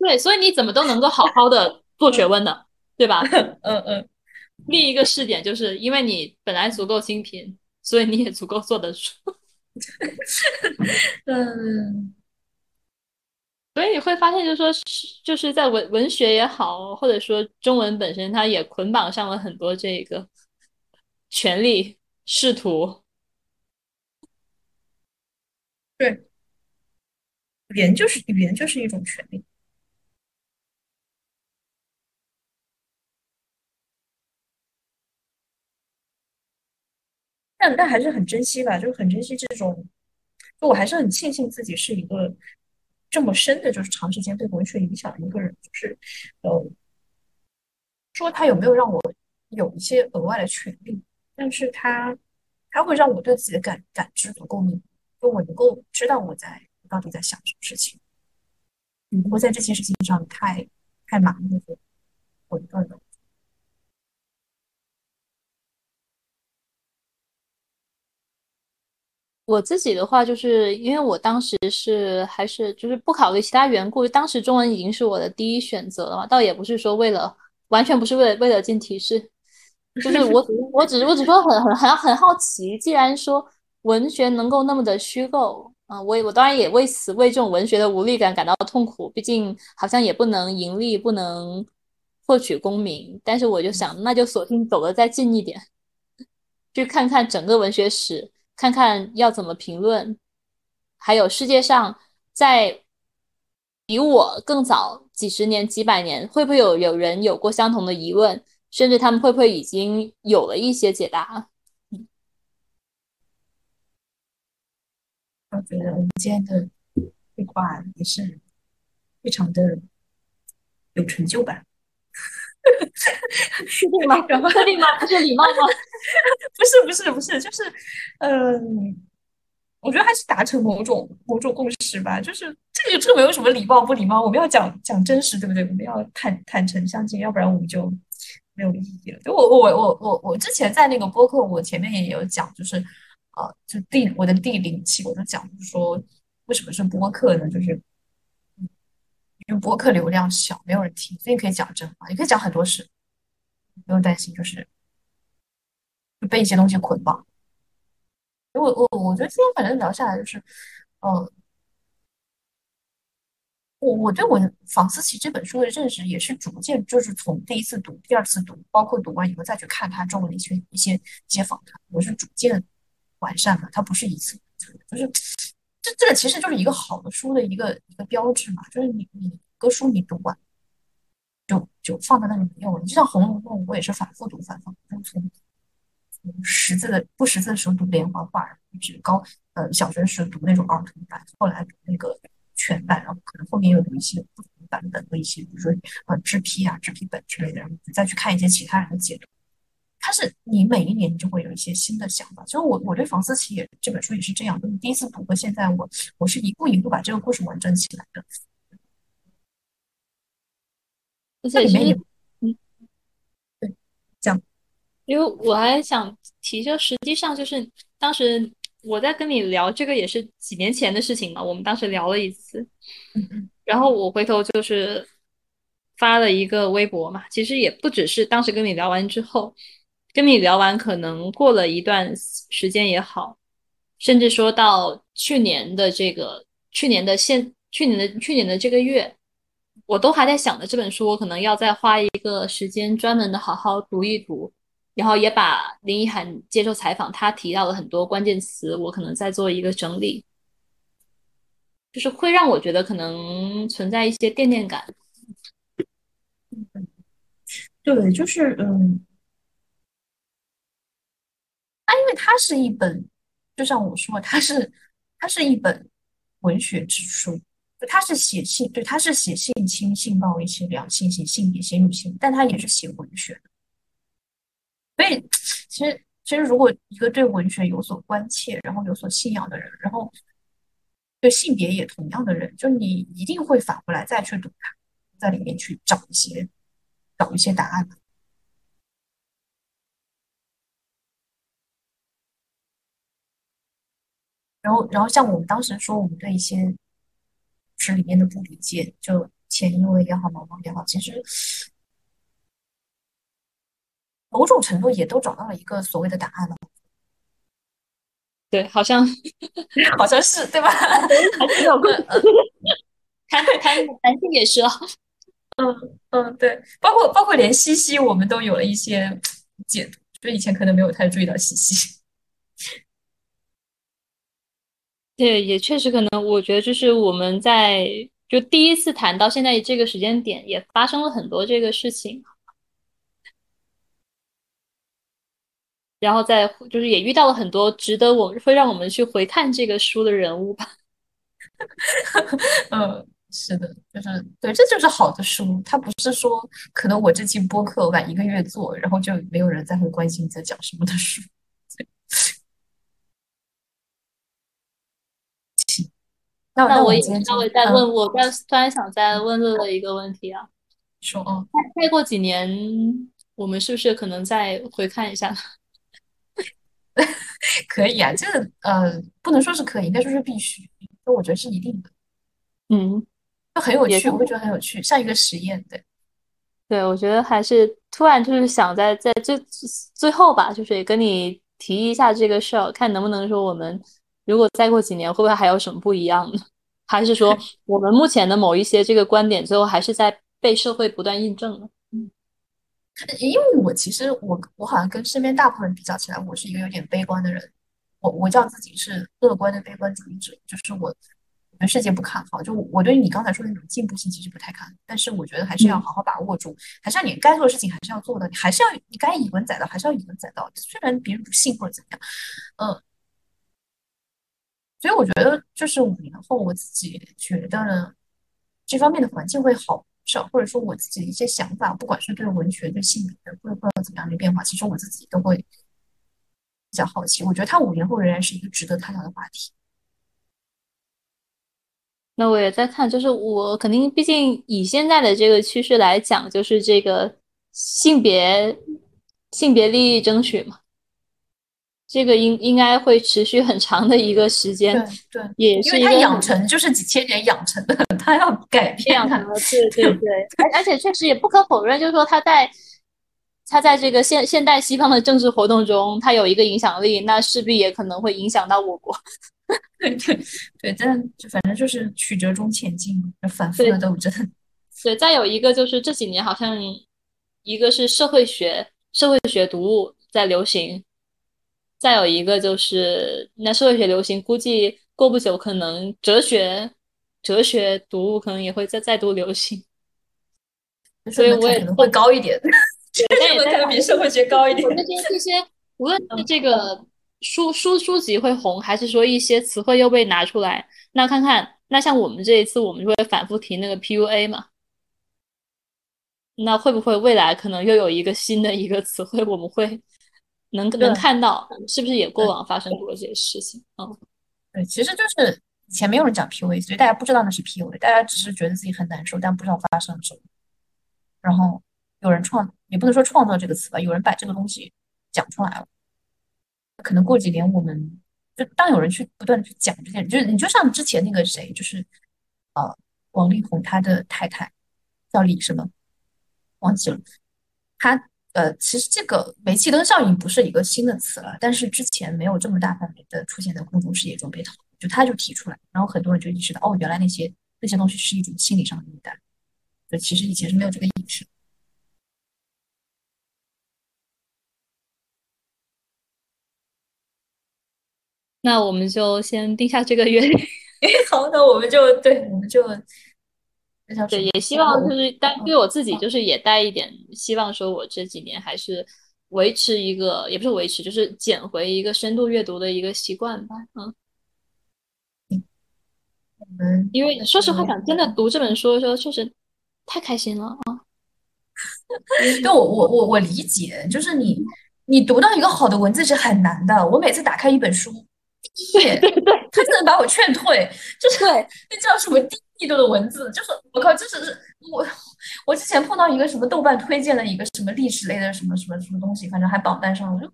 对，所以你怎么都能够好好的做学问呢，对吧？嗯嗯。另一个试点就是因为你本来足够清贫，所以你也足够做得出。嗯。所以你会发现，就是说，就是在文文学也好，或者说中文本身，它也捆绑上了很多这个权力仕途。对。语言就是语言，就是一种权利。但但还是很珍惜吧，就是很珍惜这种。就我还是很庆幸自己是一个这么深的，就是长时间被文学影响的一个人。就是，呃，说他有没有让我有一些额外的权利，但是他他会让我对自己的感感知足够敏，就我能够知道我在。到底在想什么事情？你不会在这些事情上太太麻木和混沌了。我自己的话，就是因为我当时是还是就是不考虑其他缘故，当时中文已经是我的第一选择了嘛，倒也不是说为了完全不是为了为了进体制，就是我只 我只我只说很很很很好奇，既然说文学能够那么的虚构。啊，我我当然也为此为这种文学的无力感感到痛苦。毕竟好像也不能盈利，不能获取功名，但是我就想，那就索性走得再近一点，去看看整个文学史，看看要怎么评论，还有世界上在比我更早几十年、几百年，会不会有有人有过相同的疑问，甚至他们会不会已经有了一些解答？我觉得我们今天的对话也是非常的有成就感。确定吗？确定吗？不是礼貌吗？不是，不是，不是，就是，嗯，我觉得还是达成某种某种共识吧。就是这个这个没有什么礼貌不礼貌，我们要讲讲真实，对不对？我们要坦坦诚相见，要不然我们就没有意义了。就我我我我我之前在那个播客，我前面也有讲，就是啊，就第我的第零期，我就讲，说为什么是播客呢？就是。因为播客流量小，没有人听，所以可以讲真话，也可以讲很多事，不用担心，就是就被一些东西捆绑。我我我觉得今天反正聊下来就是，呃，我我对我房思琪这本书的认识也是逐渐，就是从第一次读、第二次读，包括读完以后再去看他中文的一些一些一些访谈，我是逐渐完善的，它不是一次，就是。这这个其实就是一个好的书的一个一个标志嘛，就是你你个书你读完，就就放在那里没有了。就像《红楼梦》，我也是反复读反复读，从识字的不识字的时候读连环画，一直高呃小学时读那种儿童版，后来读那个全版，然后可能后面又读一些不同版本的一些，比如说呃制批啊制批本之类的，然后再去看一些其他人的解读。它是你每一年你就会有一些新的想法，所以我我对房思琪也这本书也是这样，就是第一次读和现在我我是一步一步把这个故事完整起来的。这里面有，嗯，对，讲，因为我还想提，就实际上就是当时我在跟你聊这个也是几年前的事情嘛，我们当时聊了一次，然后我回头就是发了一个微博嘛，其实也不只是当时跟你聊完之后。跟你聊完，可能过了一段时间也好，甚至说到去年的这个去年的现去年的去年的这个月，我都还在想着这本书，我可能要再花一个时间专门的好好读一读，然后也把林一涵接受采访，他提到的很多关键词，我可能再做一个整理，就是会让我觉得可能存在一些惦念感。对，就是嗯。它因为它是一本，就像我说，它是它是一本文学之书，它是写性，对，它是写性侵、性暴力、性两性、写性别、写女性，但它也是写文学的。所以，其实其实，如果一个对文学有所关切，然后有所信仰的人，然后对性别也同样的人，就你一定会反过来再去读它，在里面去找一些找一些答案。然后，然后像我们当时说，我们对一些是里面的不理解，就前因为也好，毛毛也好，其实某种程度也都找到了一个所谓的答案了。对，好像 好像是对吧？还是有个谈谈男性也是啊。嗯嗯，对，包括包括连西西，我们都有了一些解读，就以前可能没有太注意到西西。对，也确实可能，我觉得就是我们在就第一次谈到现在这个时间点，也发生了很多这个事情，然后再就是也遇到了很多值得我会让我们去回看这个书的人物吧。嗯，是的，就是对，这就是好的书，它不是说可能我这期播客晚一个月做，然后就没有人再会关心你在讲什么的书。那我也稍微再问，我再突然想再问乐乐一个问题啊，说哦，再过几年，我们是不是可能再回看一下？可以啊，这个呃，不能说是可以，应该说是必须，那我觉得是一定的。嗯，就很有趣，我会觉得很有趣，像一个实验，对。对，我觉得还是突然就是想在在最最后吧，就是跟你提一下这个事儿，看能不能说我们。如果再过几年，会不会还有什么不一样呢？还是说 我们目前的某一些这个观点，最后还是在被社会不断印证呢？嗯因为我其实我我好像跟身边大部分人比较起来，我是一个有点悲观的人。我我叫自己是乐观的悲观主义者，就是我对世界不看好。就我对你刚才说的那种进步性其实不太看，但是我觉得还是要好好把握住，还是要你该做的事情还是要做的，你还是要你该以文载道还是要以文载道。虽然别人不信或者怎么样，嗯。所以我觉得，就是五年后，我自己觉得这方面的环境会好少，或者说我自己的一些想法，不管是对文学、对性别的，或者不知道怎么样的变化，其实我自己都会比较好奇。我觉得他五年后仍然是一个值得探讨的话题。那我也在看，就是我肯定，毕竟以现在的这个趋势来讲，就是这个性别性别利益争取嘛。这个应应该会持续很长的一个时间，对对，也是因为它养成就是几千年养成的，它要改变它，对对对，而而且确实也不可否认，就是说它在它在这个现现代西方的政治活动中，它有一个影响力，那势必也可能会影响到我国。对对对，但反正就是曲折中前进，反复的斗争。对，再有一个就是这几年好像一个是社会学社会学读物在流行。再有一个就是，那社会学流行，估计过不久可能哲学、哲学读物可能也会再再度流行，所以我也可能会高一点，但也可能比社会学高一点。这些这些，无论是这个书书书籍会红，还是说一些词汇又被拿出来，那看看，那像我们这一次，我们就会反复提那个 PUA 嘛，那会不会未来可能又有一个新的一个词汇，我们会？能能看到是不是也过往发生过这些事情？嗯，对，其实就是以前没有人讲 PUA，所以大家不知道那是 PUA，大家只是觉得自己很难受，但不知道发生了什么。然后有人创，也不能说创造这个词吧，有人把这个东西讲出来了。可能过几年，我们就当有人去不断的去讲这件，就是你就像之前那个谁，就是呃，王力宏他的太太叫李什么，忘记了，他。呃，其实这个煤气灯效应不是一个新的词了，但是之前没有这么大范围的出现在公众视野中被讨论，就他就提出来，然后很多人就意识到，哦，原来那些那些东西是一种心理上的虐待，就其实以前是没有这个意识。那我们就先定下这个约，好，那我们就对，我们就。对，也希望就是带对我自己，就是也带一点希望，说我这几年还是维持一个，也不是维持，就是捡回一个深度阅读的一个习惯吧。嗯，嗯，因为说实话讲，真的读这本书的时候，确实太开心了啊。对，我我我我理解，就是你你读到一个好的文字是很难的。我每次打开一本书，第一页，他就能把我劝退，就是那叫什么？地度的文字就是我靠，就是我 我之前碰到一个什么豆瓣推荐的一个什么历史类的什么什么什么东西，反正还榜单上，我就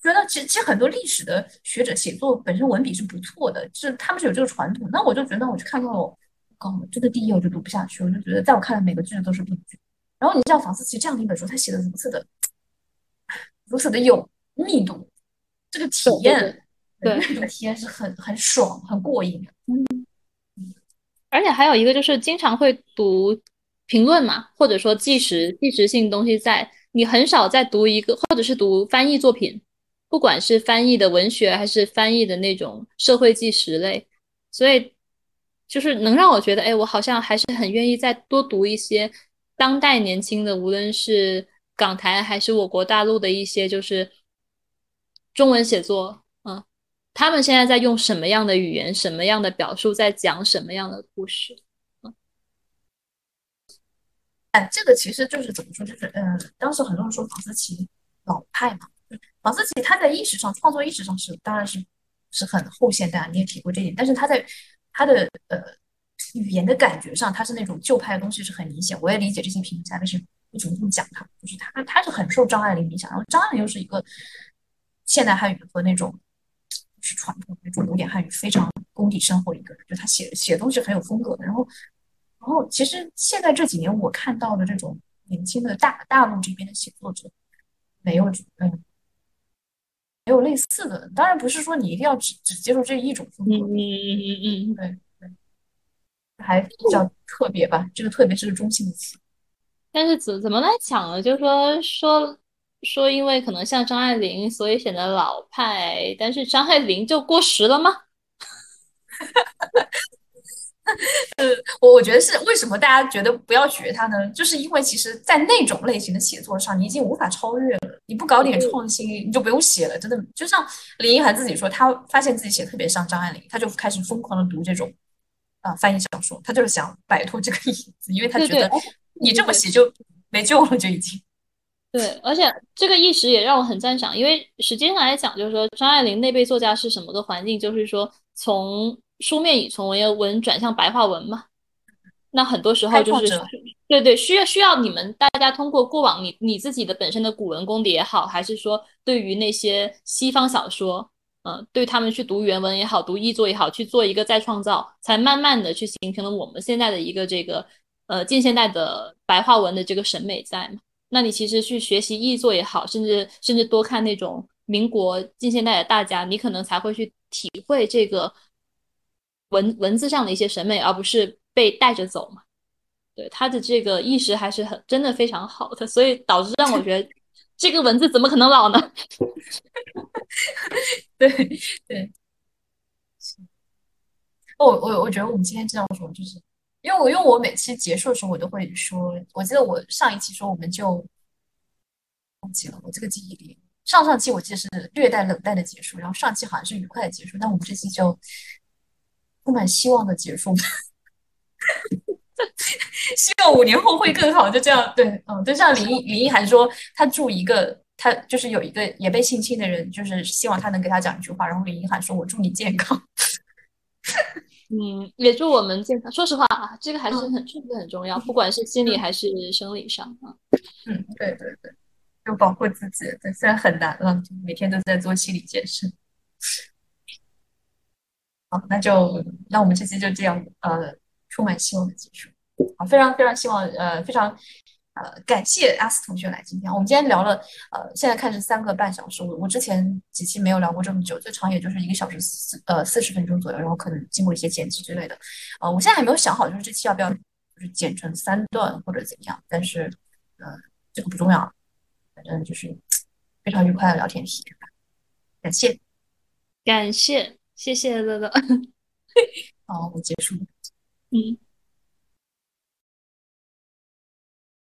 觉得其实其实很多历史的学者写作本身文笔是不错的，就是他们是有这个传统。那我就觉得我去看到了，靠，真的第一页我就读不下去，我就觉得在我看来每个句子都是病句。然后你像房思琪这样的一本书，他写的如此的如此的有密度，这个体验对 这种体验是很很爽很过瘾。嗯。而且还有一个就是经常会读评论嘛，或者说纪实纪实性东西，在你很少在读一个，或者是读翻译作品，不管是翻译的文学还是翻译的那种社会纪实类，所以就是能让我觉得，哎，我好像还是很愿意再多读一些当代年轻的，无论是港台还是我国大陆的一些就是中文写作。他们现在在用什么样的语言、什么样的表述，在讲什么样的故事？哎，这个其实就是怎么说？就是，嗯，当时很多人说房思琪老派嘛。房思琪他在意识上、创作意识上是，当然是是很后现代，你也提过这点。但是他在他的呃语言的感觉上，他是那种旧派的东西是很明显。我也理解这些评论家为什么为什么这么讲他，就是他他是很受张爱玲影响，然后张爱玲又是一个现代汉语和那种。是传统那种古典汉语非常功底深厚一个人，就他写写东西很有风格的。然后，然后其实现在这几年我看到的这种年轻的大大陆这边的写作者，没有嗯，没有类似的。当然不是说你一定要只只接受这一种风格，嗯嗯嗯嗯，对对，还比较特别吧。这个特别是个中性的词。但是怎怎么来讲呢？就是说说说，因为可能像张爱玲，所以显得老派。但是张爱玲就过时了吗？呃我我觉得是为什么大家觉得不要学他呢？就是因为其实，在那种类型的写作上，你已经无法超越了。你不搞点创新，你就不用写了。真的，就像林一涵自己说，他发现自己写特别像张爱玲，他就开始疯狂的读这种啊翻译小说。他就是想摆脱这个影子，因为他觉得你这么写就没救了，就已经。对，而且这个意识也让我很赞赏，因为实际上来讲，就是说张爱玲那辈作家是什么个环境？就是说从书面语从文言文转向白话文嘛。那很多时候就是对对，需要需要你们大家通过过往你你自己的本身的古文功底也好，还是说对于那些西方小说，嗯，对他们去读原文也好，读译作也好，去做一个再创造，才慢慢的去形成了我们现在的一个这个呃近现代的白话文的这个审美在嘛。那你其实去学习译作也好，甚至甚至多看那种民国近现代的大家，你可能才会去体会这个文文字上的一些审美，而不是被带着走嘛。对他的这个意识还是很真的非常好的，所以导致让我觉得这个文字怎么可能老呢？对对，我我我觉得我们今天这样说就是。因为我因为我每期结束的时候，我都会说，我记得我上一期说我们就忘记了，我这个记忆里，上上期我记得是略带冷淡的结束，然后上期好像是愉快的结束，但我们这期就充满希望的结束，希望五年后会更好，就这样，对，嗯，就像林林一涵说，他祝一个他就是有一个也被性侵的人，就是希望他能给他讲一句话，然后林一涵说，我祝你健康。嗯，也祝我们健康。说实话啊，这个还是很这个很重要，不管是心理还是生理上啊。嗯，对对对，要保护自己。对，虽然很难了，每天都在做心理建设。好，那就那我们这期就这样，呃，充满希望的结束。好，非常非常希望，呃，非常。呃，感谢阿斯同学来今天。我们今天聊了，呃，现在看是三个半小时。我我之前几期没有聊过这么久，最长也就是一个小时四呃四十分钟左右，然后可能经过一些剪辑之类的。呃，我现在还没有想好，就是这期要不要就是剪成三段或者怎样。但是，呃，这个不重要，反正就是非常愉快的聊天体验吧。感谢，感谢，谢谢乐乐。好，我结束。嗯。